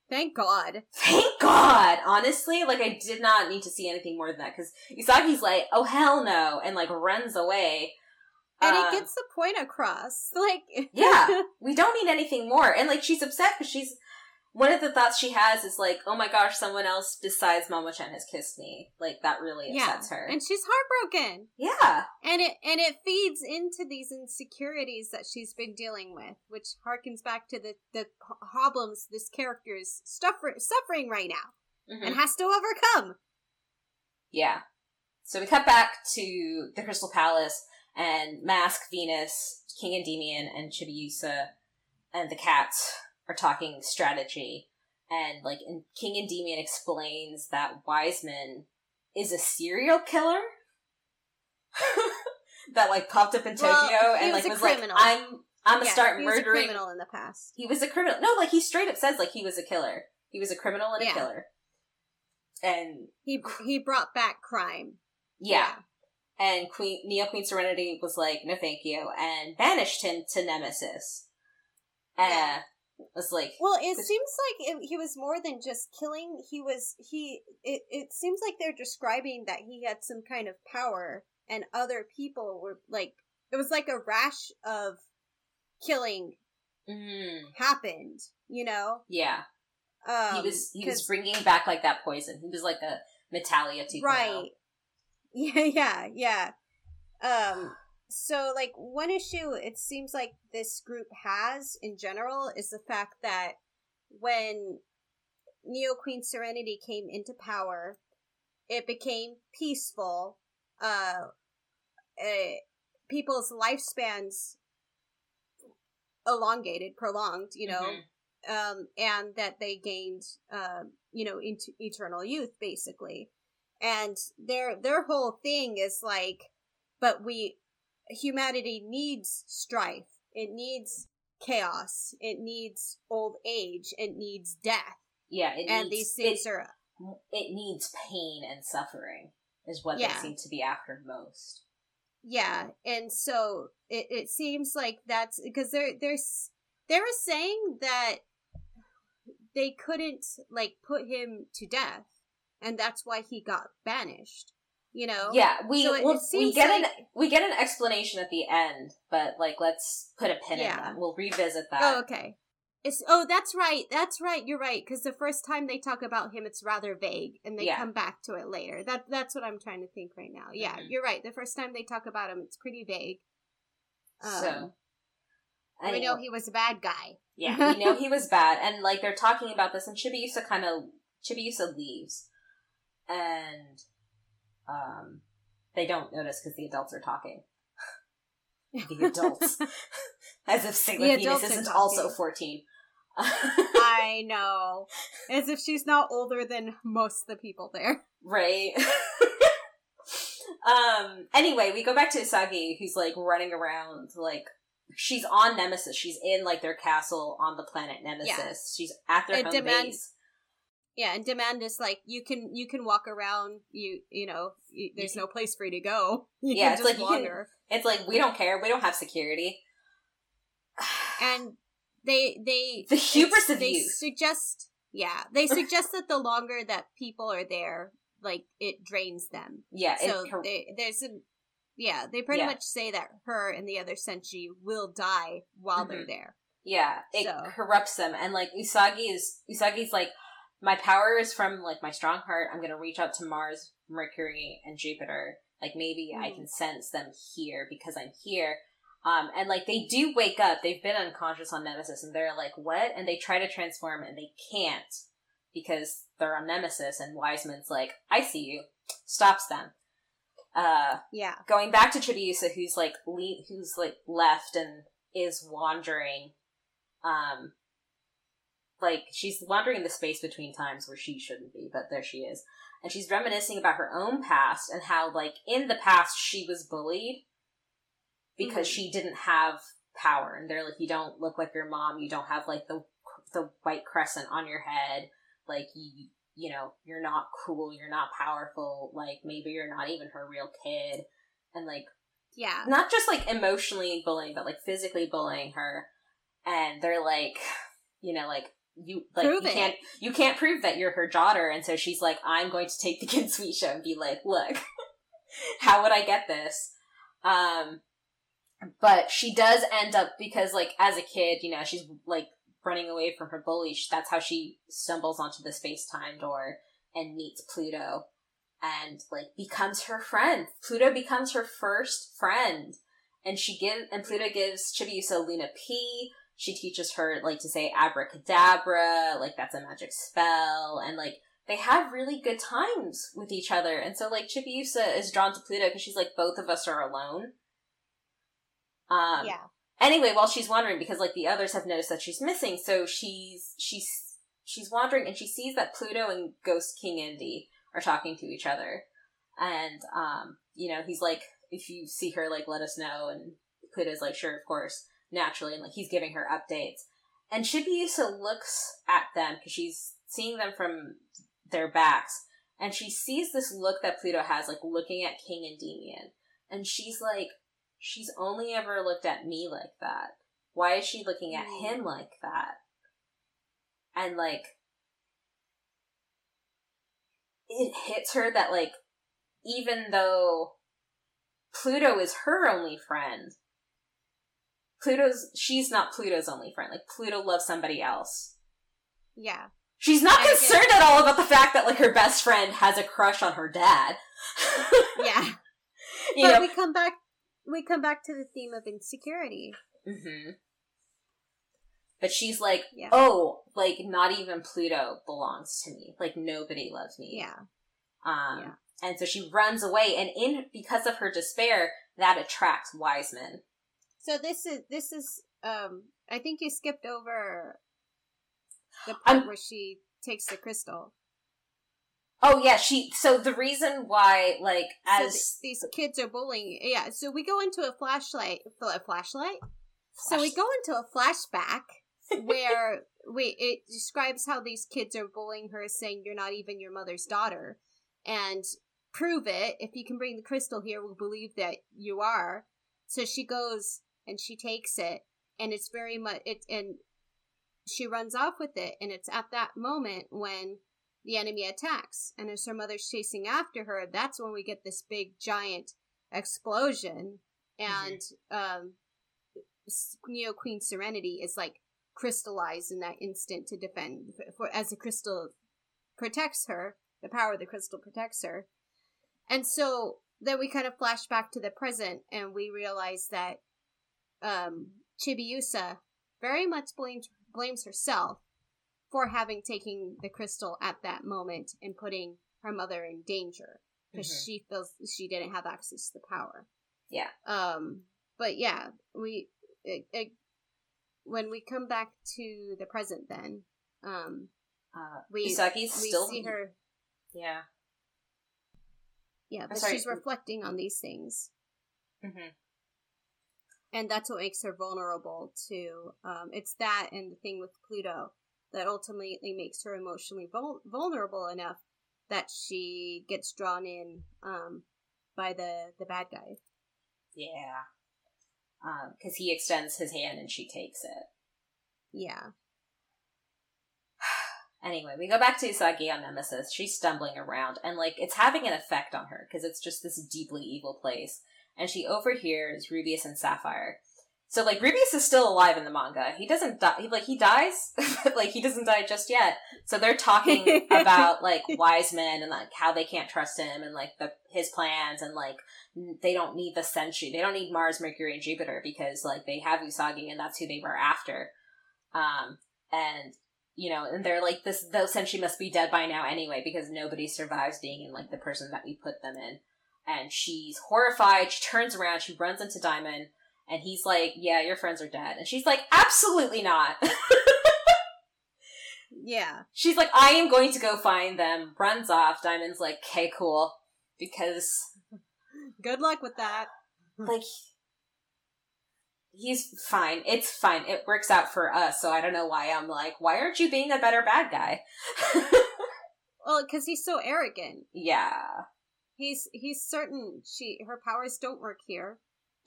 Thank God. Thank God! Honestly, like I did not need to see anything more than that because Usagi's like, "Oh hell no," and like runs away. And Um, it gets the point across. Like, Yeah. we don't need anything more. And like she's upset because she's one of the thoughts she has is like, oh my gosh, someone else besides Mamo-chan has kissed me. Like that really yeah, upsets her. and she's heartbroken. yeah. and it and it feeds into these insecurities that she's been dealing with which harkens back to the the problems this character is suffer- suffering right now Mhm. and has to overcome Yeah. So we cut back to the Crystal Palace and Mask, Venus, King Endymion, and Chibiusa and the cats are talking strategy. And like and King Endymion explains that Wiseman is a serial killer that like popped up in Tokyo he and was like was like. I'm I'm gonna Yeah, start he was a murdering criminal in the past He was a criminal. No, like he straight up says like he was a killer. He was a criminal and a killer. And he he brought back crime yeah. And Queen Neo Queen Serenity was like, no thank you, and banished him to Nemesis. And uh, Was like well it seems like it, he was more than just killing he was he it, it seems like they're describing that he had some kind of power and other people were like it was like a rash of killing mm, happened you know Yeah. um he was he was bringing back like that poison. He was like a Metalia 2.0. right yeah yeah yeah um so like one issue it seems like this group has in general is the fact that when neo queen serenity came into power it became peaceful uh, uh people's lifespans elongated prolonged you know Mhm. um, and that they gained, um, you know, into eternal youth, basically. And their their whole thing is like, but we humanity needs strife. It needs chaos. It needs old age. It needs death. Yeah, it and needs, these things it, are it needs pain and suffering is what Yeah. they seem to be after most. yeah. And so it it seems like that's because they're there's they were saying that they couldn't like put him to death, and that's why he got banished. You know. Yeah, we So it- we'll- it we get like- an we get an explanation at the end, but like let's put a pin in Yeah. that. We'll revisit that. Oh, okay. It's oh, that's right. That's right. You're right. Because the first time they talk about him, it's rather vague, and they Yeah. come back to it later. That that's what I'm trying to think right now. Yeah, Mhm. you're right. The first time they talk about him, it's pretty vague. Um, so we know he was a bad guy. yeah, we know he was bad, and like they're talking about this, and Chibiusa kind of Chibiusa leaves, and um, they don't notice because the adults are talking. the adults, as if Sailor Venus isn't also fourteen. I know. As if she's not older than most of the people there. Right. um. Anyway, we go back to Usagi, who's like running around. Like she's on Nemesis. She's in like their castle on the planet Nemesis. She's at their It home demands- base. Yeah, and demand is like you can you can walk around. You you know you, there's no place for you to go. You Yeah, can it's just like you can- wander. It's like we don't care. We don't have security. and they they the hubris of they youth. suggest yeah they suggest that the longer that people are there like it drains them yeah, it so cor- they, there's a yeah they pretty Yeah. much say that her and the other senshi will die while they're Mhm. there yeah, it so- corrupts them. And like Usagi is Usagi's like, my power is from like my strong heart. I'm gonna reach out to Mars, Mercury, and Jupiter. Like maybe I Mhm. can sense them here because I'm here. Um, and like they do wake up. They've been unconscious on Nemesis, and they're like, "What?" And they try to transform, and they can't because they're on Nemesis. And Wiseman's like, "I see you," stops them. Uh, yeah going back to Chibiusa, who's like le- who's like left and is wandering, um, like she's wandering in the space between times where she shouldn't be, but there she is, and she's reminiscing about her own past and how like in the past she was bullied because Mhm. she didn't have power, and they're like, you don't look like your mom, you don't have like the the white crescent on your head, like you you know you're not cool, you're not powerful, like maybe you're not even her real kid, and like yeah. not just like emotionally bullying, but like physically bullying her. And they're like, you know, like you like Prove you it. can't you can't prove that you're her daughter. And so she's like, I'm going to take the kid sweet show and be like, look, how would I get this? Um, but she does end up because like as a kid, you know, she's like running away from her bully. That's how she stumbles onto the space time door and meets Pluto and like becomes her friend. Pluto becomes her first friend, and she give and Pluto gives Chibiusa Luna P. She teaches her like to say abracadabra, like that's a magic spell, and like they have really good times with each other. And so like Chibiusa is drawn to Pluto because she's like both of us are alone. Um, yeah anyway, while she's wandering, because like the others have noticed that she's missing, so she's she's she's wandering and she sees that Pluto and Ghost King Indy are talking to each other, and um, you know, he's like, if you see her, like, let us know, and Pluto's like, sure, of course, naturally, and like he's giving her updates, and Chibiusa looks at them because she's seeing them from their backs, and she sees this look that Pluto has, like looking at King Endymion, and she's like, she's only ever looked at me like that. Why is she looking at Mm. him like that? And like, it hits her that like, even though Pluto is her only friend, Pluto's she's not Pluto's only friend. Like Pluto loves somebody else. yeah She's not I concerned at all about the fact that like her best friend has a crush on her dad. yeah you but know. we come back we come back to the theme of insecurity hmm But she's like, Yeah. oh, like not even Pluto belongs to me. Like nobody loves me. yeah Um, Yeah. and so she runs away, and in because of her despair, that attracts Wiseman. So this is this is um i think you skipped over the part I'm- where she takes the crystal. Oh yeah, she. So the reason why, like, so as th- these kids are bullying yeah so we go into a flashlight a flashlight? So we go into a flashback where we it describes how these kids are bullying her saying you're not even your mother's daughter and prove it if you can bring the crystal here we'll believe that you are. So she goes and she takes it and it's very much it and she runs off with it and it's at that moment when the enemy attacks and as her mother's chasing after her that's when we get this big giant explosion and um Neo Queen Serenity is like crystallized in that instant to defend for as the crystal protects her, the power of the crystal protects her. And so then we kind of flash back to the present and we realize that um Chibiusa very much blames blames herself for having taken the crystal at that moment and putting her mother in danger because Mhm. she feels she didn't have access to the power. Yeah. Um but yeah, we it, it, when we come back to the present then um uh, we Usagi's we still see her Yeah. yeah but she's reflecting on these things hmm and that's what makes her vulnerable to um it's that and the thing with pluto that ultimately makes her emotionally vul- vulnerable enough that she gets drawn in um by the the bad guy Yeah. Because he extends his hand and she takes it. Yeah. Anyway, we go back to Usagi on Nemesis. She's stumbling around, and like it's having an effect on her because it's just this deeply evil place. And she overhears Rubeus and Sapphire. So like Rubeus is still alive in the manga. He doesn't die. He, like he dies, but like he doesn't die just yet. So they're talking about like Wiseman and like how they can't trust him and like the his plans and like they don't need the Senshi. They don't need Mars, Mercury, and Jupiter because like they have Usagi and that's who they were after. Um, and you know, and they're like, this, those Senshi must be dead by now anyway, because nobody survives being in, like, the person that we put them in. And she's horrified, she turns around, she runs into Diamond, and he's like, yeah, your friends are dead. And she's like, absolutely not. yeah. She's like, I am going to go find them, runs off. Diamond's like, okay, cool. Because. Good luck with that. Like, he's fine. It's fine. It works out for us. So I don't know why I'm like, why aren't you being a better bad guy? well, because he's so arrogant. Yeah. He's he's certain she her powers don't work here.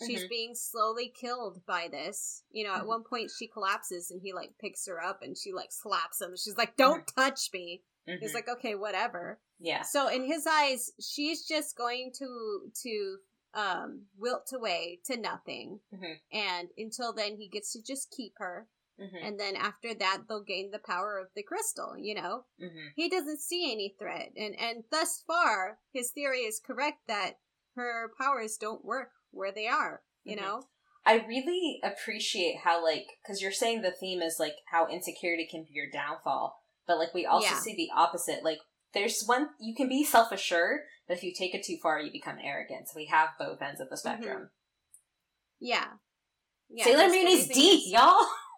She's mm-hmm. being slowly killed by this. You know, at mm-hmm. one point she collapses and he like picks her up and she like slaps him. She's like, "Don't mm-hmm. touch me." He's mm-hmm. like, "Okay, whatever." Yeah. So in his eyes, she's just going to to um, wilt away to nothing. Mm-hmm. And until then, he gets to just keep her. Mm-hmm. And then after that, they'll gain the power of the crystal, you know? Mm-hmm. He doesn't see any threat. And, and thus far, his theory is correct that her powers don't work where they are, you mm-hmm. know? I really appreciate how, like, because you're saying the theme is, like, how insecurity can be your downfall. But, like, we also yeah. see the opposite. Like, there's one, you can be self assured, but if you take it too far, you become arrogant. So we have both ends of the mm-hmm. spectrum. Yeah. yeah. Sailor Moon is deep, y'all.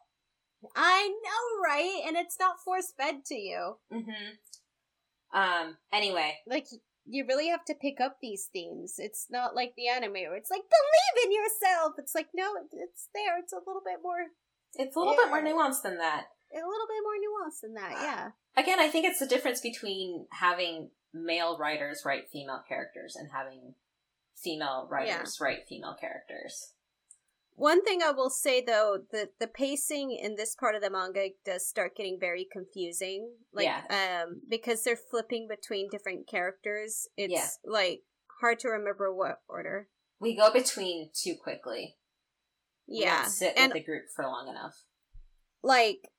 I know, right? And it's not force fed to you. Mm-hmm. Um. Anyway, like you really have to pick up these themes. It's not like the anime where it's like believe in yourself. It's like no, it's there. It's a little bit more. It's a little yeah. bit more nuanced than that. A little bit more nuanced than that. Yeah. Again, I think it's the difference between having male writers write female characters and having female writers yeah. write female characters. One thing I will say though, the the pacing in this part of the manga does start getting very confusing. Like yeah. um because they're flipping between different characters. It's yeah. like hard to remember what order. We go between too quickly. Yeah. sit and, with the group for long enough. Like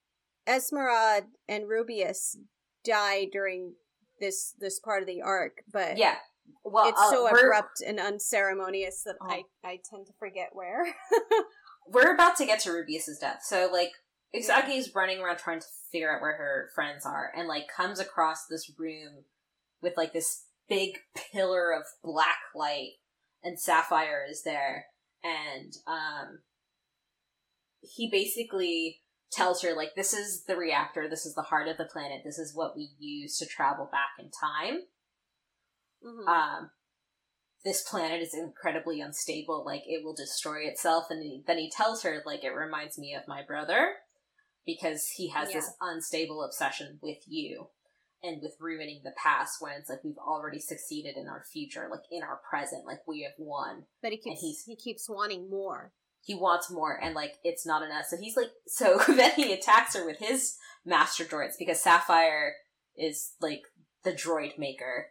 Esmeralda and Rubeus die during this this part of the arc, but yeah, well, it's uh, so abrupt and unceremonious that oh. I I tend to forget where. we're about to get to Rubeus's death, so like Usagi is running around trying to figure out where her friends are, and like comes across this room with like this big pillar of black light, and Sapphire is there, and um, he basically tells her like this is the reactor this is the heart of the planet this is what we use to travel back in time mm-hmm. um this planet is incredibly unstable like it will destroy itself and he, then he tells her like it reminds me of my brother because he has yeah. this unstable obsession with you and with ruining the past when it's like we've already succeeded in our future like in our present like we have won but he keeps he keeps wanting more he wants more and like it's not enough. So he's like so then he attacks her with his master droids because Sapphire is like the droid maker.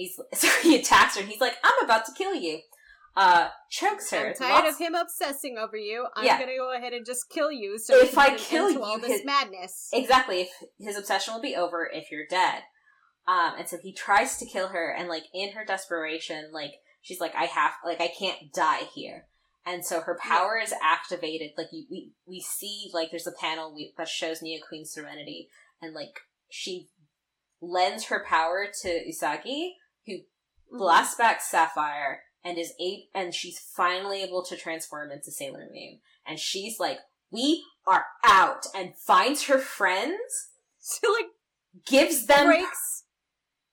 He's so he attacks her and he's like, I'm about to kill you. Uh chokes her. I'm tired Lots- of him obsessing over you. I'm yeah. gonna go ahead and just kill you so if I kill you all this his, madness. Exactly. If his obsession will be over if you're dead. Um and so he tries to kill her and like in her desperation, like she's like, I have like I can't die here and so her power yeah. is activated. Like you, we we see like there's a panel we, that shows Neo Queen Serenity, and like she lends her power to Usagi, who mm-hmm. blasts back Sapphire and is eight, and she's finally able to transform into Sailor Moon. And she's like, "We are out," and finds her friends. She like gives them breaks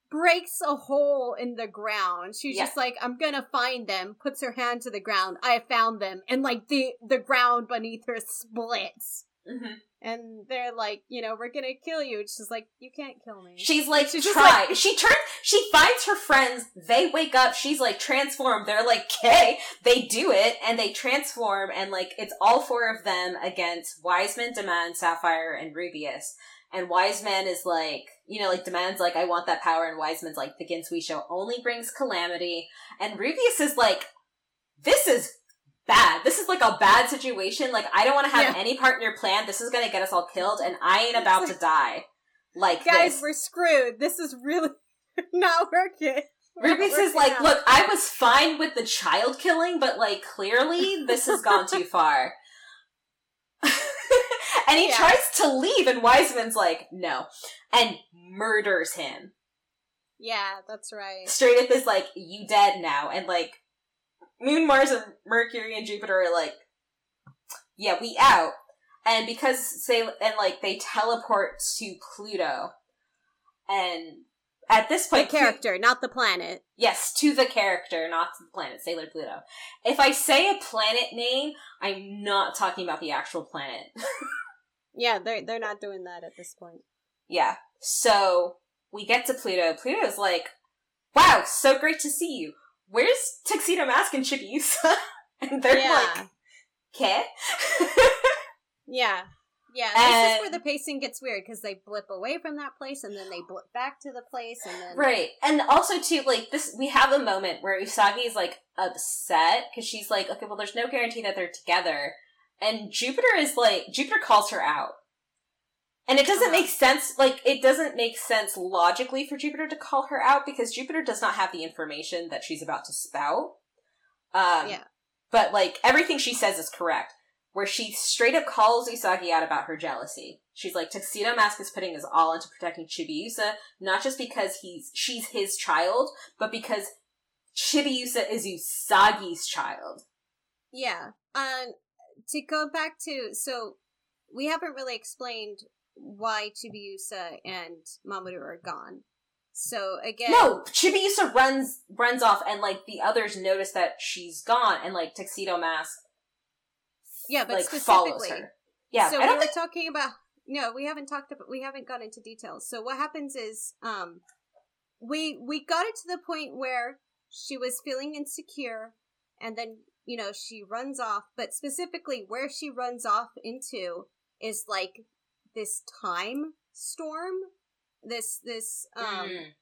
breaks a hole in the ground. She's yeah. just like, I'm gonna find them, puts her hand to the ground. I found them. And like the, the ground beneath her splits. Mm-hmm. And they're like, you know, we're gonna kill you. She's like, you can't kill me. She's like, She's try. like- she turns. She finds her friends. They wake up. She's like transformed. They're like, okay. They do it, and they transform, and like it's all four of them against Wiseman, Demand, Sapphire, and Rubeus. And Wiseman is like, you know, like Demand's like, I want that power, and Wiseman's like, the Ginzuishou only brings calamity, and Rubeus is like, this is bad. This is like a bad situation. Like I don't want to have Yeah. any part in your plan. This is gonna get us all killed, and I ain't about to die. Like Guys, this. we're screwed. This is really not working. Rubeus is like, out. look, I was fine with the child killing, but like clearly this has gone too far. and he Yeah. tries to leave, and Wiseman's like, no, and murders him. Yeah, that's right. Straight up is like, you dead now, and like, Moon, Mars, and Mercury and Jupiter are like, yeah, we out. And because they and like they teleport to Pluto, and at this point, Plu- character, not the planet. Yes, to the character, not to the planet, Sailor Pluto. If I say a planet name, I'm not talking about the actual planet. Yeah, they're they're not doing that at this point. yeah. So we get to Pluto. Pluto's like, wow, so great to see you. Where's Tuxedo Mask and Chibiusa? and they're yeah, like, "Kay." yeah, yeah. This is where the pacing gets weird because they blip away from that place and then they blip back to the place and then right. And also too, like this, we have a moment where Usagi is like upset because she's like, okay, well, there's no guarantee that they're together. And Jupiter is like, Jupiter calls her out. And it doesn't Uh-huh. make sense, like, it doesn't make sense logically for Jupiter to call her out because Jupiter does not have the information that she's about to spout. Um, Yeah. But, like, everything she says is correct. Where she straight up calls Usagi out about her jealousy. She's like, Tuxedo Mask is putting his all into protecting Chibiusa, not just because he's she's his child, but because Chibiusa is Usagi's child. Yeah. Um to go back to so we haven't really explained why Chibiusa and Mamoru are gone. So again No, Chibiusa runs runs off, and like the others notice that she's gone, and like Tuxedo Mask, Yeah, but like specifically follows her. Yeah, so I we were think. talking about no, we haven't talked about we haven't gone into details. So what happens is um we we got it to the point where she was feeling insecure and then you know she runs off but specifically where she runs off into is like this time storm this this um Mm.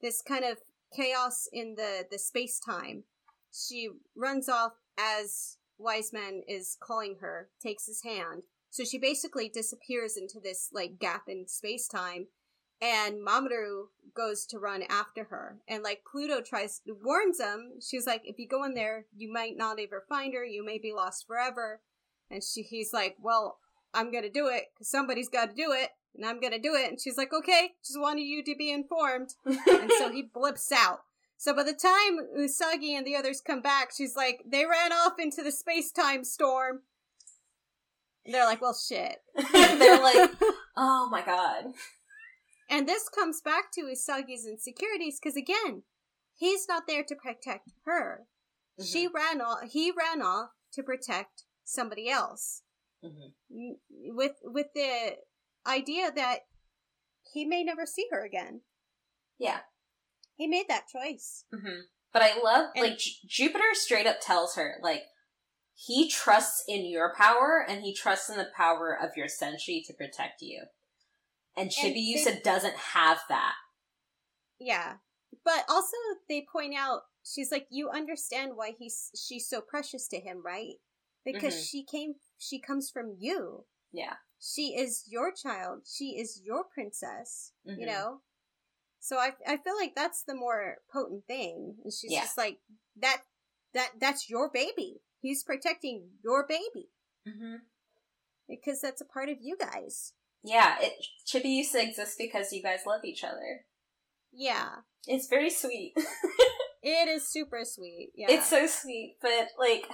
this kind of chaos in the the space time. She runs off as Wiseman is calling her, takes his hand. So she basically disappears into this like gap in space time, and Mamoru goes to run after her. And like Pluto tries warns him, she's like, if you go in there, you might not ever find her. You may be lost forever. And she he's like, well, I'm gonna do it because somebody's got to do it, and I'm gonna do it. And she's like, okay, just wanted you to be informed and so he blips out. So by the time Usagi and the others come back, she's like, they ran off into the space time storm. And they're like, well, shit. They're like, oh my god. and this comes back to Usagi's insecurities because again, he's not there to protect her. She mm-hmm. ran off. He ran off to protect somebody else, Mhm. With with the idea that he may never see her again. Yeah. He made that choice. hmm But I love And- like J- Jupiter straight up tells her like he trusts in your power and he trusts in the power of your senshi to protect you. And And Chibiusa they- doesn't have that. Yeah. But also they point out she's like you understand why he's she's so precious to him, right? Because Mhm. she came she comes from you. Yeah. She is your child. She is your princess, Mhm. you know? So I I feel like that's the more potent thing. And she's Yeah. just like that that that's your baby. He's protecting your baby Mm-hmm. because that's a part of you guys. Yeah, it to exist because you guys love each other. Yeah. It's very sweet. It is super sweet. Yeah. It's so sweet, but like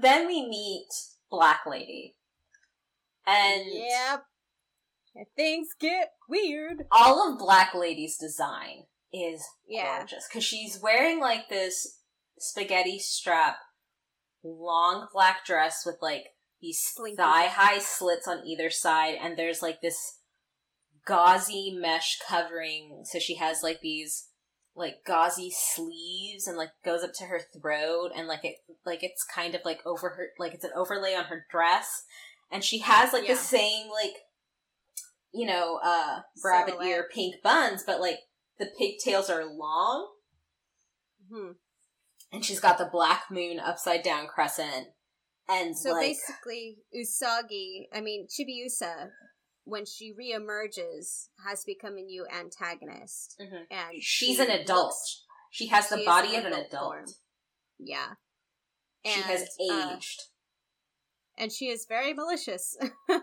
then we meet Black Lady. And Yep. And things get weird. all of Black Lady's design is Yeah. gorgeous because she's wearing like this spaghetti strap long black dress with like these thigh high slits on either side, and there's like this gauzy mesh covering. So she has like these like gauzy sleeves and like goes up to her throat and like it like it's kind of like over her like it's an overlay on her dress and she has like Yeah. the same like you know uh rabbit Silhouette. ear pink buns but like the pigtails are long Hmm. and she's got the black moon upside down crescent and So like basically, Usagi, I mean Chibiusa, when she reemerges, has become a new antagonist, Mhm. and she's she an adult looks- she has the she body of an adult form. yeah, she has uh, aged and she is very malicious.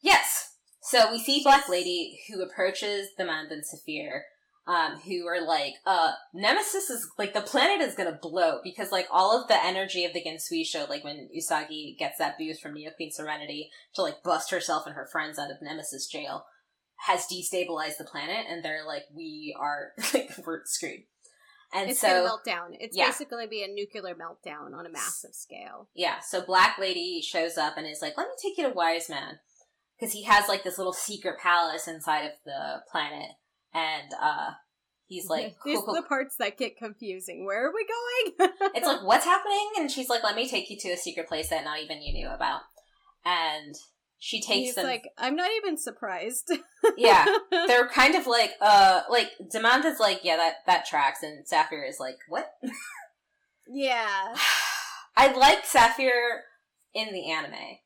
Yes. So we see Black Lady who approaches the man Mandan Saphir, um, who are like, uh, Nemesis is, like, the planet is gonna blow because, like, all of the energy of the Ginzuishou, like, when Usagi gets that boost from Neo Queen Serenity to, like, bust herself and her friends out of Nemesis jail, has destabilized the planet, and they're like, we are, like, we're screwed. And it's so, gonna melt down. It's yeah. basically gonna be a nuclear meltdown on a massive scale. Yeah, so Black Lady shows up and is like, "Let me take you to Wiseman," because he has like this little secret palace inside of the planet, and uh, he's like, these are the parts that get confusing. Where are we going? "It's like what's happening?" And she's like, "Let me take you to a secret place that not even you knew about." And she takes them. like, I'm not even surprised. yeah, they're kind of like, uh, like Demanda's like, "Yeah, that that tracks," and Sapphire is like, "What?" yeah. I like Sapphire in the anime.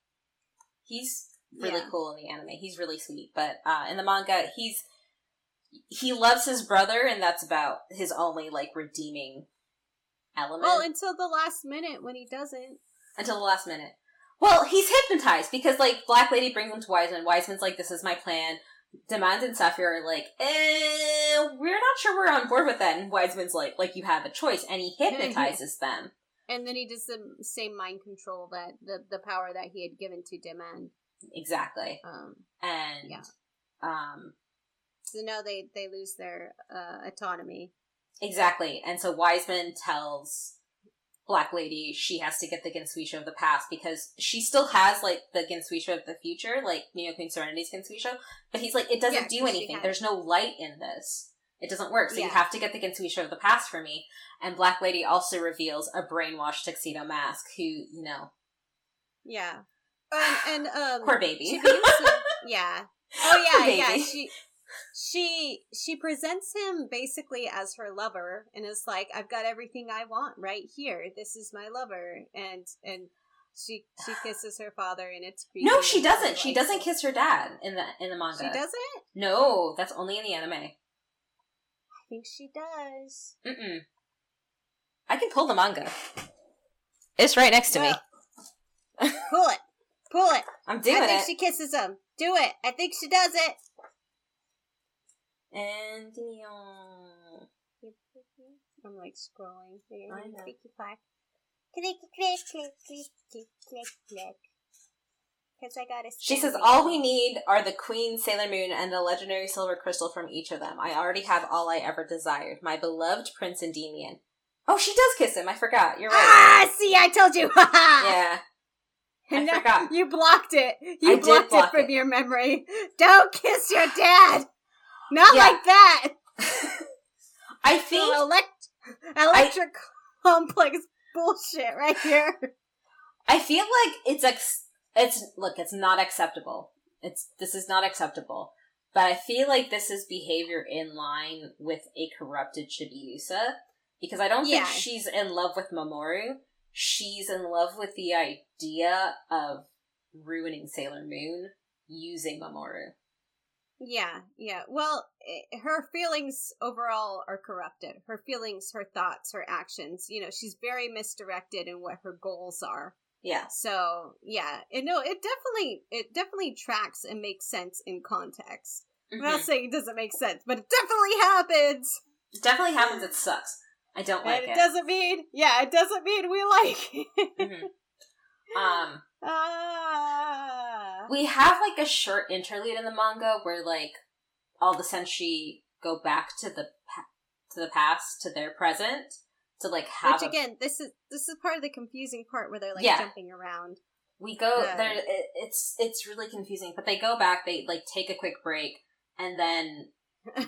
He's really Yeah. cool in the anime. He's really sweet, but uh, in the manga, he's he loves his brother, and that's about his only like redeeming element Well, until the last minute when he doesn't. until the last minute. Well, he's hypnotized because like Black Lady brings him to Wiseman. Wiseman's like, "This is my plan." Demand and Sapphire are like, eh, we're not sure we're on board with that. And Wiseman's like, like you have a choice, and he hypnotizes them. And then he does the same mind control that the the power that he had given to Demand. Exactly. Um, And Yeah. um so now they they lose their uh, autonomy. Exactly. And so Wiseman tells Black Lady she has to get the Ginzuishou of the past because she still has like the Ginzuishou of the future, like Neo Queen Serenity's Ginzuishou. But he's like, it doesn't Yeah, do anything. There's no light in this. It doesn't work. So you have to get the Ginzuishou of the past for me. And Black Lady also reveals a brainwashed tuxedo mask who, you know, Yeah. Um, and um, poor baby. Yeah. Oh yeah, yeah. She she she presents him basically as her lover and is like, I've got everything I want right here. This is my lover, and and she she kisses her father, and it's creepy. no, she doesn't. She doesn't kiss her dad in the in the manga. She doesn't. No, that's only in the anime. I think she does. Mm-mm. I can pull the manga. It's right next to me. Pull it, pull it. I'm doing I think it. she kisses him. Do it. I think she does it. And Dion. I'm like scrolling. I know. Clicky clack. Click, click, click, click, click, click. Because I got a. She says, All we need are the Queen, Sailor Moon, and the legendary silver crystal from each of them. I already have all I ever desired. My beloved Prince Endymion. Oh, she does kiss him. I forgot. You're right. Ah, see, I told you. Yeah. I No, forgot. You blocked it. You I blocked block it from it. your memory. Don't kiss your dad. Not Yeah. like that. I think. Elect- Electra complex bullshit right here. I feel like it's ex- it's look, it's not acceptable. It's this is not acceptable. But I feel like this is behavior in line with a corrupted Chibiusa because I don't Yeah. think she's in love with Mamoru. She's in love with the idea of ruining Sailor Moon using Mamoru. Yeah, yeah. Well, i her feelings overall are corrupted. Her feelings, her thoughts, her actions. You know, she's very misdirected in what her goals are. Yeah. So, yeah. And no, it definitely it definitely tracks and makes sense in context. I'm not Mhm. saying it doesn't make sense, but it definitely happens. It definitely happens. It sucks. I don't like and it, it. doesn't mean, yeah, it doesn't mean we like it. Mhm. Um, ah. we have like a short interlude in the manga where like all the senshi go back to the pa- to the past to their present to like have Which a- again, this is this is part of the confusing part where they're like Yeah. jumping around. we go there. It, it's it's really confusing, but they go back. They like take a quick break, and then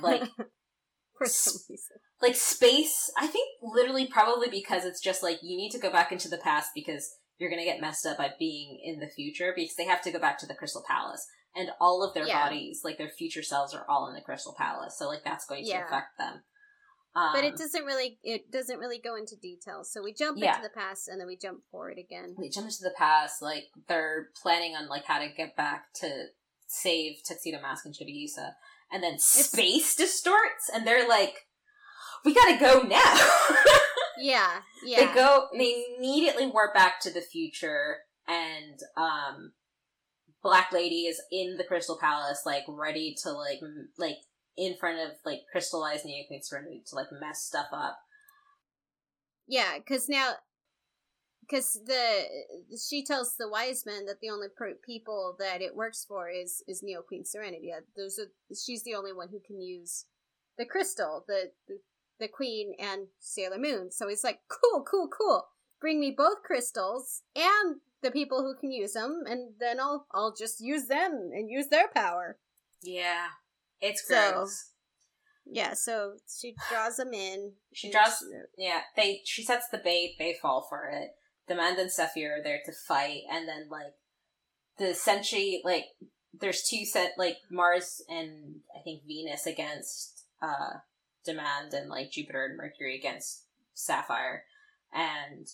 like for some reason, like space. I think literally probably because it's just like you need to go back into the past because you're gonna get messed up by being in the future because they have to go back to the Crystal Palace and all of their Yeah. bodies, like their future selves, are all in the Crystal Palace. So like that's going to Yeah. affect them. Um, but it doesn't really it doesn't really go into detail. So we jump Yeah. into the past and then we jump forward again. we jump into the past. Like they're planning on like how to get back to save Tuxedo Mask and Chibiusa, and then space distorts, and they're like, "We gotta go now." Yeah, yeah. They go. They immediately warp back to the future, and um, Black Lady is in the Crystal Palace, like ready to like m- like in front of like crystallized Neoqueen Serenity to like mess stuff up. Yeah, because now, because the she tells the wise men that the only per- people that it works for is is Neo Queen Serenity. Those are she's the only one who can use the crystal, the, the the Queen and Sailor Moon. So he's like, cool, cool, cool. Bring me both crystals and the people who can use them, and then I'll I'll just use them and use their power. Yeah, it's So- gross. Yeah, so she draws them in. She draws- she- Yeah, they she sets the bait, they fall for it. Demand and Sapphire are there to fight, and then like the Senshi, like there's two set like Mars and I think Venus against uh Demand and like Jupiter and Mercury against Sapphire. And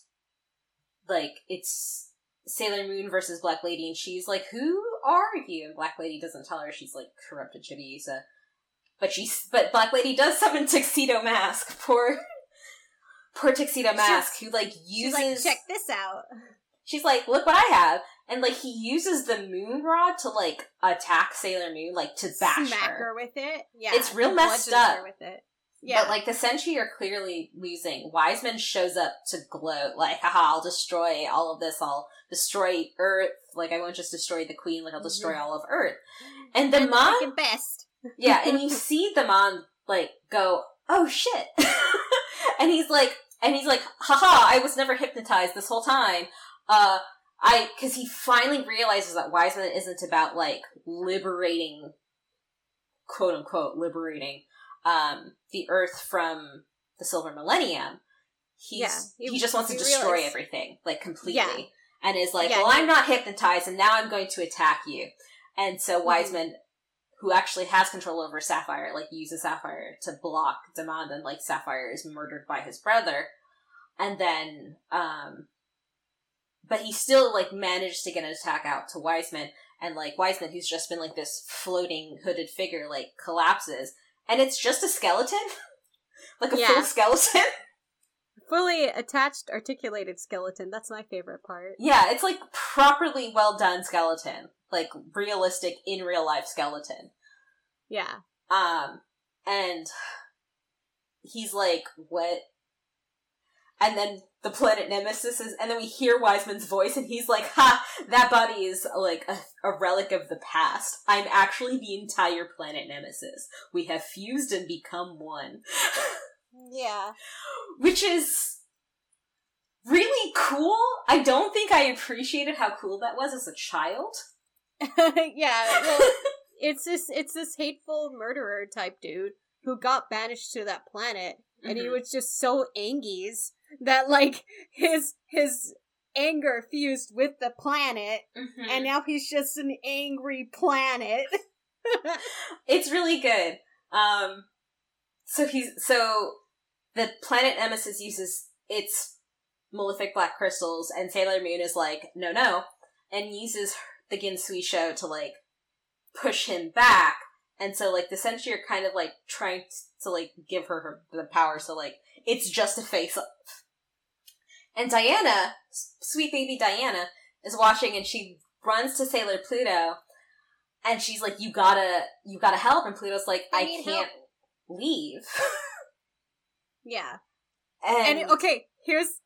like it's Sailor Moon versus Black Lady and she's like, Who are you? And Black Lady doesn't tell her she's like corrupted Chibiusa. But she's but Black Lady does summon Tuxedo Mask. Poor poor Tuxedo Mask who like She's uses like, check this out. she's like, look what I have. And like he uses the moon rod to like attack Sailor Moon, like to bash Smack her. her with it. Yeah, It's real messed up. with it. Yeah, But like the Senshi are clearly losing. Wiseman shows up to gloat, like, haha, I'll destroy all of this, I'll destroy Earth, like I won't just destroy the Queen, like I'll destroy all of Earth. And the Mon best. Yeah, and you see the Mon like go, Oh shit And he's like and he's like, haha, I was never hypnotized this whole time. Uh I cause he finally realizes that Wiseman isn't about like liberating quote unquote liberating um the earth from the silver millennium he's Yeah, he, he- just wants to destroy everything like completely. Yeah. and is like Yeah, well i'm not hypnotized and now i'm going to attack you. And Mm-hmm. so wiseman who actually has control over sapphire like uses sapphire to block demand and like sapphire is murdered by his brother. And then um but he still like managed to get an attack out to wiseman and like Wiseman, who's just been like this floating hooded figure, like collapses, and it's just a skeleton, like a Yeah. full skeleton. Fully attached, articulated skeleton. That's my favorite part. yeah, it's like properly well done skeleton, like realistic in real life skeleton. Yeah. Um, and he's like, "What?" And then the planet Nemesis is, and then we hear Wiseman's voice, and he's like, "Ha! That body is like a, a relic of the past. I'm actually the entire planet Nemesis. We have fused and become one." Yeah. Which is really cool. I don't think I appreciated how cool that was as a child. yeah. Well, it's this it's this hateful murderer type dude who got banished to that planet and he Mhm. was just so angies that like his his anger fused with the planet Mhm. and now he's just an angry planet. it's really good. Um, so he's so the planet Nemesis uses its malefic black crystals, and Sailor Moon is like, no, no, and uses the Ginzuishou to like push him back. And so, like, the Senshi are kind of like trying to like give her, her the power, so like it's just a face off. And Diana, sweet baby Diana, is watching, and she runs to Sailor Pluto, and she's like, "You gotta, you gotta help." And Pluto's like, I "I, can't help." leave." yeah. and, And okay, here's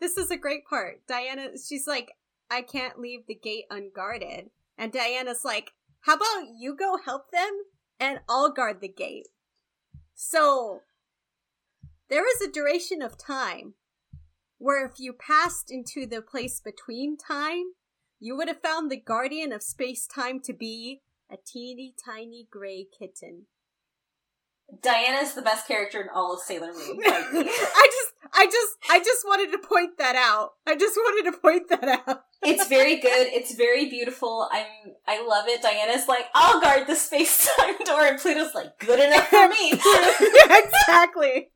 this is a great part. Diana, she's like, I can't leave the gate unguarded. And Diana's like, How about you go help them and I'll guard the gate? So there was a duration of time where if you passed into the place between time, you would have found the guardian of space time to be a teeny tiny gray kitten. Diana's the best character in all of Sailor Moon. I just, I just, I just wanted to point that out. I just wanted to point that out. It's very good. It's very beautiful. I'm, I love it. Diana's like, I'll guard the space time door, and Pluto's like, good enough for me. exactly.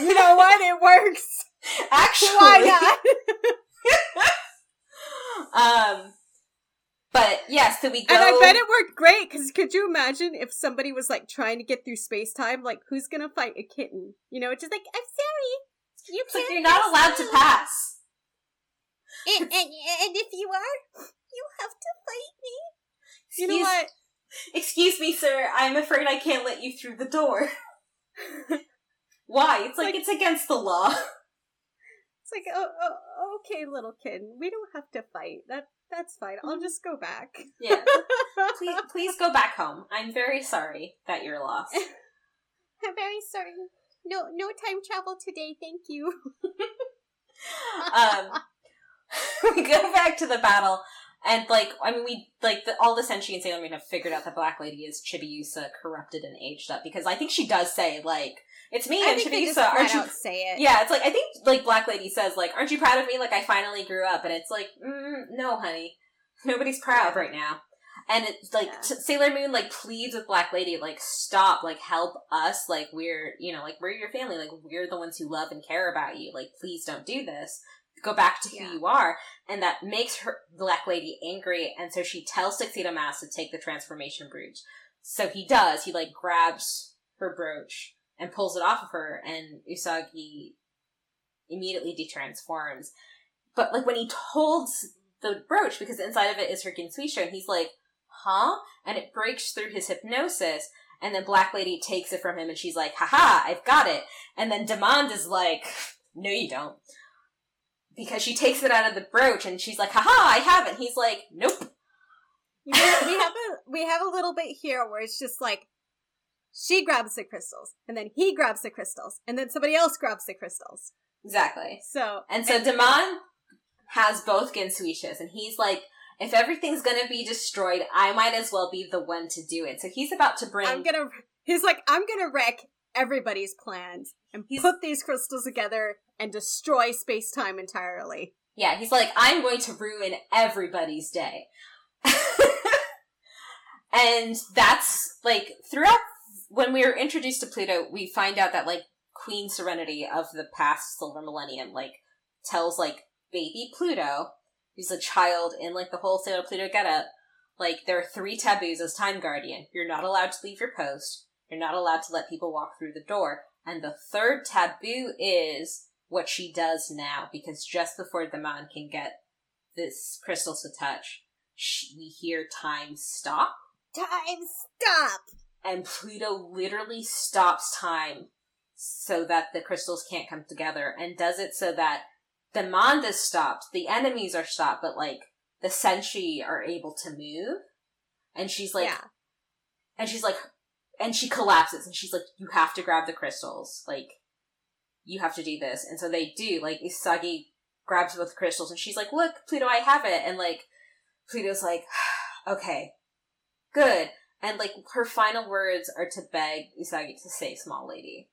You know what? It works. Actually, Why not? um, but yeah, so we go. And I bet it worked great because could you imagine if somebody was like trying to get through space time? Like, who's gonna fight a kitten? You know, it's just like, I'm sorry, you It's like can't. you're not allowed to pass. And, and, and if you are, you have to fight me. You know Excuse- what? Excuse me, sir. I'm afraid I can't let you through the door. Why? It's like, Like- it's against the law. It's like, oh, oh, okay, little kid. we don't have to fight. That that's fine. I'll just go back. Yeah. please, please go back home. I'm very sorry that you're lost. I'm very sorry. No, no time travel today. Thank you. um, we go back to the battle, and like, I mean, we like the, all the Senshi and Sailor Moon have figured out that Black Lady is Chibiusa corrupted and aged up because I think she does say like, "It's me, I I'm think they just Chibiusa." Aren't you? say it. Yeah, it's like I think like Black Lady says like, "Aren't you proud of me? Like I finally grew up," and it's like, mm, "No, honey, nobody's proud Yeah. right now." And it's like Yeah. Sailor Moon like pleads with Black Lady like stop like help us like we're you know like we're your family like we're the ones who love and care about you like please don't do this go back to who Yeah. you are and that makes her Black Lady angry and so she tells Tuxedo Mask to take the transformation brooch so he does he like grabs her brooch and pulls it off of her and Usagi immediately detransforms but like when he holds the brooch because inside of it is her Ginzuishou and he's like huh? And it breaks through his hypnosis. And then Black Lady takes it from him and she's like, haha, I've got it. And then Demand is like, no, you don't. Because she takes it out of the brooch and she's like, haha, I have it. He's like, nope. You know, we have a we have a little bit here where it's just like she grabs the crystals, and then he grabs the crystals, and then somebody else grabs the crystals. Exactly. So And so Demand has both Ginzuishous and he's like, if everything's gonna be destroyed, I might as well be the one to do it. So he's about to bring I'm gonna. He's like, I'm gonna wreck everybody's plans and He's- put these crystals together and destroy space time entirely. Yeah, he's like, I'm going to ruin everybody's day. and that's like throughout when we were introduced to Pluto, we find out that like Queen Serenity of the past Silver Millennium like tells like baby Pluto, who's a child in like the whole Sailor Pluto getup, like there are three taboos as Time Guardian. You're not allowed to leave your post. You're not allowed to let people walk through the door. And the third taboo is what she does now, because just before Demand can get this crystal to touch, sh we hear time stop, Time stop. and Pluto literally stops time so that the crystals can't come together, and does it so that the Manda's stopped, the enemies are stopped, but like the Senshi are able to move. And she's like, yeah. and she's like, and she collapses, and she's like, "You have to grab the crystals, like, you have to do this." And so they do. Like Usagi grabs both crystals, and she's like, "Look, Pluto, I have it." And like, Pluto's like, "Okay, good." And like, her final words are to beg Usagi to save Small Lady.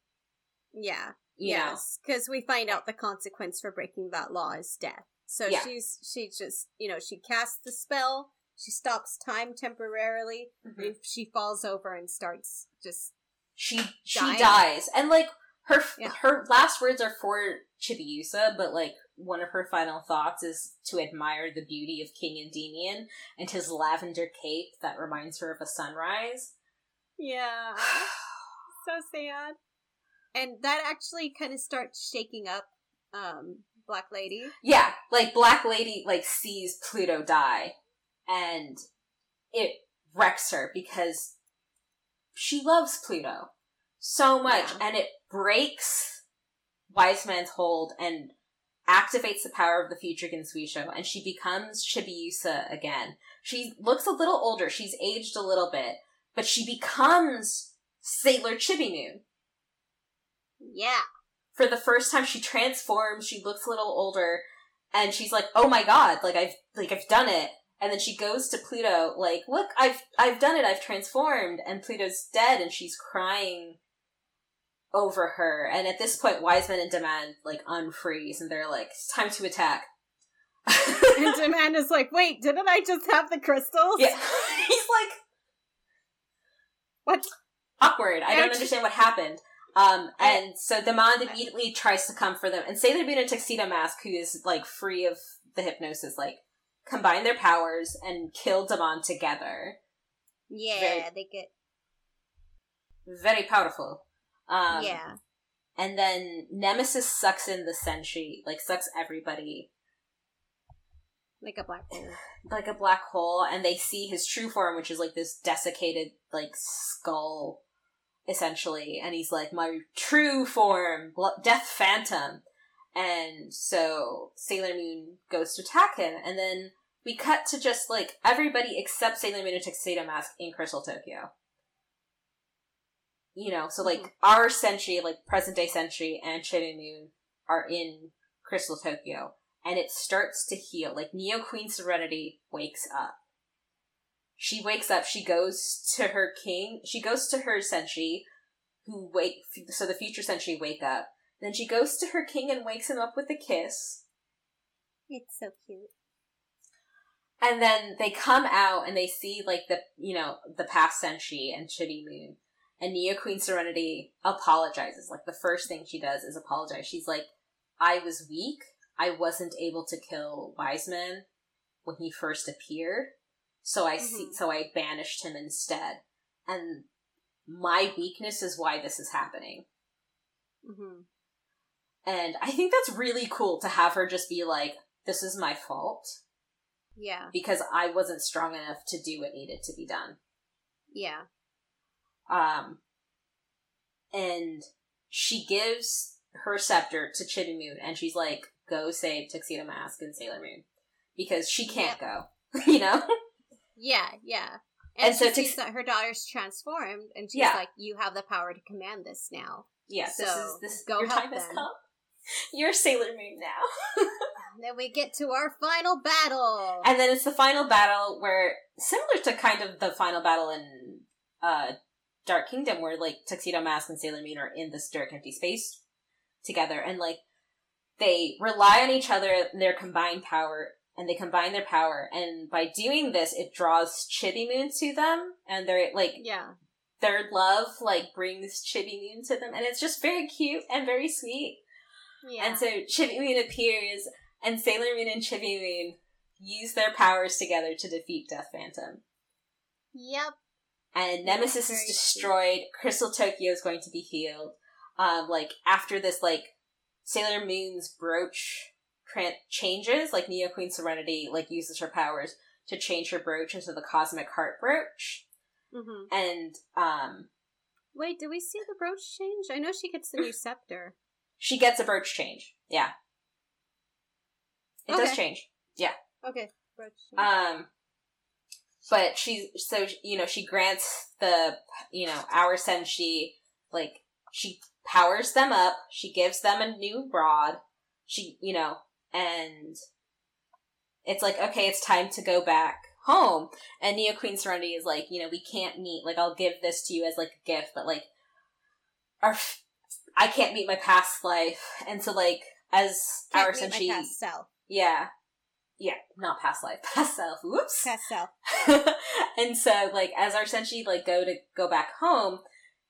Yeah. You yes. Because we find out the consequence for breaking that law is death. So Yeah. she's she just you know she casts the spell. She stops time temporarily. Mhm. If she falls over and starts just she she Dying. dies and like her Yeah. her last words are for Chibiusa, but like one of her final thoughts is to admire the beauty of King Endymion and his lavender cape that reminds her of a sunrise. yeah, so sad. And that actually kind of starts shaking up um Black Lady. yeah, like Black Lady like sees Pluto die and it wrecks her because she loves Pluto so much Yeah. and it breaks Wiseman's hold and activates the power of the future Ginzuishou and she becomes Chibiusa again. She looks a little older, she's aged a little bit, but she becomes Sailor Chibi Moon. Yeah. For the first time she transforms, she looks a little older, and she's like, "Oh my god, like I've like I've done it." And then she goes to Pluto, like, look, I've I've done it, I've transformed, and Pluto's dead, and she's crying over her. And at this point, Wiseman and Demand like unfreeze, and they're like, "It's time to attack." and Demand is like, "Wait, didn't I just have the crystals?" Yeah, he's like, "What?" Awkward. I don't understand what happened. Um, and so Demand immediately tries to come for them, and Sailor Moon and Tuxedo Mask, who is like free of the hypnosis, like combine their powers and kill Demand together. Yeah, very, they get very powerful. Um, yeah. And then Nemesis sucks in the Senshi, like sucks everybody. Like a black hole. Like a black hole, and they see his true form, which is like this desiccated, like skull, essentially. And he's like, my true form, Death Phantom. And so Sailor Moon goes to attack him, and then we cut to just like everybody except Sailor Moon and Tuxedo Mask in Crystal Tokyo you know, so like mm-hmm. our Senshi, like present day Senshi and Chibi Moon are in Crystal Tokyo, and it starts to heal. Like Neo Queen Serenity wakes up. She wakes up. She goes to her king. She goes to her Senshi, who wake. So the future Senshi wake up. Then she goes to her king and wakes him up with a kiss. It's so cute. And then they come out and they see like the you know the past Senshi and Chibi Moon, and Neo Queen Serenity apologizes. Like the first thing she does is apologize. She's like, I was weak. I wasn't able to kill Wiseman when he first appeared. So I mm-hmm. see so I banished him instead. And my weakness is why this is happening. Mm-hmm. And I think that's really cool to have her just be like, this is my fault. Yeah. Because I wasn't strong enough to do what needed to be done. Yeah. Um, and she gives her scepter to Chibi Moon, and she's like, "Go save Tuxedo Mask and Sailor Moon," because she can't yep. go. you know? Yeah, yeah. And, and so she sees that her daughter's transformed, and she's yeah. like, "You have the power to command this now." Yeah, so this is this. Go your time them. has come. You're Sailor Moon now. then we get to our final battle, and then it's the final battle where, similar to kind of the final battle in uh, Dark Kingdom where like Tuxedo Mask and Sailor Moon are in this dark empty space together and like they rely on each other and their combined power and they combine their power and by doing this it draws Chibi Moon to them and they're like yeah their love like brings Chibi Moon to them and it's just very cute and very sweet. Yeah. And so Chibi Moon appears and Sailor Moon and Chibi Moon use their powers together to defeat Death Phantom. Yep and Nemesis is destroyed. Cute. Crystal Tokyo is going to be healed. Um, like after this, like Sailor Moon's brooch changes, like Neo Queen Serenity like uses her powers to change her brooch into the Cosmic Heart brooch. Mm-hmm. And um, wait, did we see the brooch change? I know she gets the new scepter. She gets a brooch change. Yeah, it okay. does change. Yeah. Okay. Brooch. Um, but she so you know she grants the you know our senshi like she powers them up she gives them a new rod she you know and it's like okay it's time to go back home and neo queen serenity is like you know we can't meet like i'll give this to you as like a gift but like our i can't meet my past life and so like as can't our senshi yeah yeah, not past life, past self. Whoops. Past self. and so, like, as our senshi like go to go back home,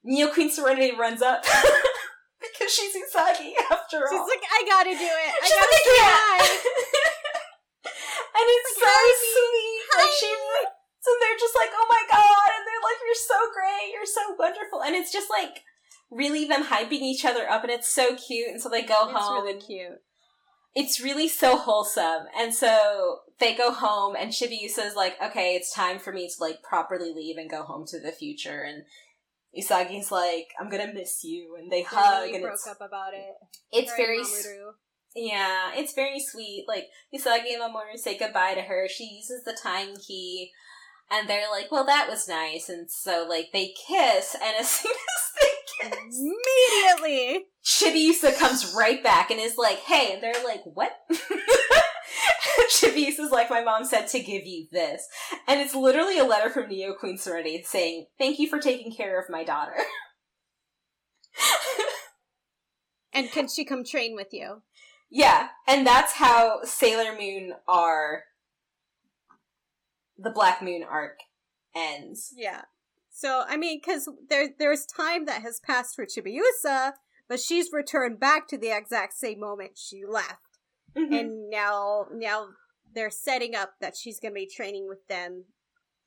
Neo Queen Serenity runs up because she's Usagi after all. She's like, I gotta do it. I she's gotta like, yeah. and it's like, so sweet. Hi. Like she, so they're just like, oh my god, and they're like, you're so great, you're so wonderful, and it's just like really them hyping each other up, and it's so cute. And so they go it's home. It's really cute it's really so wholesome. And so they go home and Chibiusa is like, okay, it's time for me to like properly leave and go home to the future. And Usagi's like, I'm gonna miss you. And they, they hug really and broke up about it. It's very, yeah, it's very sweet. Like Usagi and Mamoru say goodbye to her. She uses the time key and they're like, well, that was nice. And so like they kiss and as soon as they kiss, Immediately! Chibiusa comes right back and is like, hey, and they're like, what? Chibiusa is like, my mom said to give you this. And it's literally a letter from Neo Queen Serenity saying, thank you for taking care of my daughter. and can she come train with you? Yeah, and that's how Sailor Moon are the Black Moon arc ends. Yeah. So I mean, because there there's time that has passed for Chibiusa, but she's returned back to the exact same moment she left, mm-hmm. and now now they're setting up that she's going to be training with them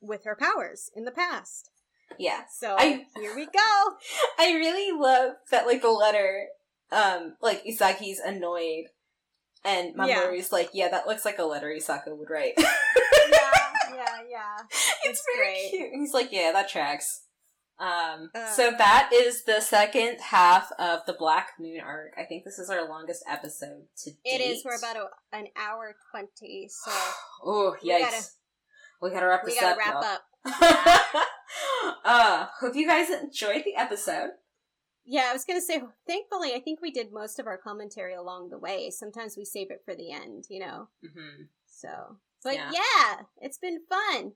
with her powers in the past. Yeah. So I, here we go. I really love that, like the letter, um, like Usagi's annoyed, and Mamoru's yeah. like, "Yeah, that looks like a letter Usagi would write." yeah, yeah, yeah. It's, it's very great. cute. He's like, "Yeah, that tracks." Um, uh, so that is the second half of the Black Moon arc. I think this is our longest episode to date. It is. We're about a, an hour twenty. So, oh yikes! We gotta, we gotta wrap this we gotta up. Wrap up. Yeah. uh, hope you guys enjoyed the episode. Yeah, I was gonna say. Thankfully, I think we did most of our commentary along the way. Sometimes we save it for the end, you know. Mm-hmm. So, but yeah. yeah, it's been fun.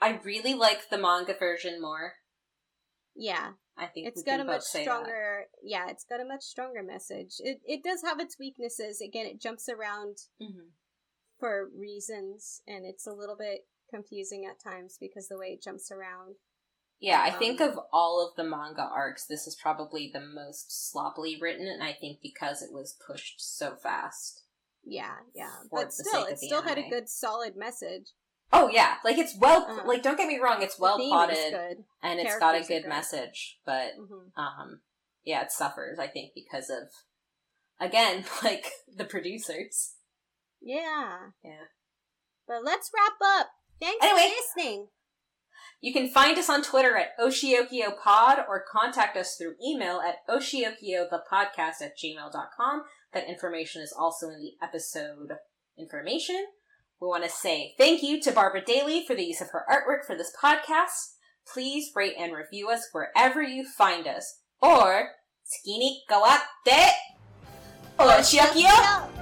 I really like the manga version more. Yeah. I think it's got a much stronger yeah, it's got a much stronger message. It it does have its weaknesses. Again, it jumps around mm-hmm. for reasons and it's a little bit confusing at times because the way it jumps around. Yeah, I um, think of all of the manga arcs, this is probably the most sloppily written, and I think because it was pushed so fast. Yeah, yeah. But still, it still anime. had a good solid message. Oh yeah, like it's well, uh, like don't get me wrong, it's well plotted and it's got a good message, but mm-hmm. um, yeah, it suffers I think because of again like the producers. Yeah, yeah. But let's wrap up. Thanks anyway, for listening. You can find us on Twitter at OshiokiyoPod or contact us through email at oshiokiothepodcast at gmail.com. That information is also in the episode information. We want to say thank you to Barbara Daly for the use of her artwork for this podcast. Please rate and review us wherever you find us. Or, tsuki ni kawatte, oshiokio!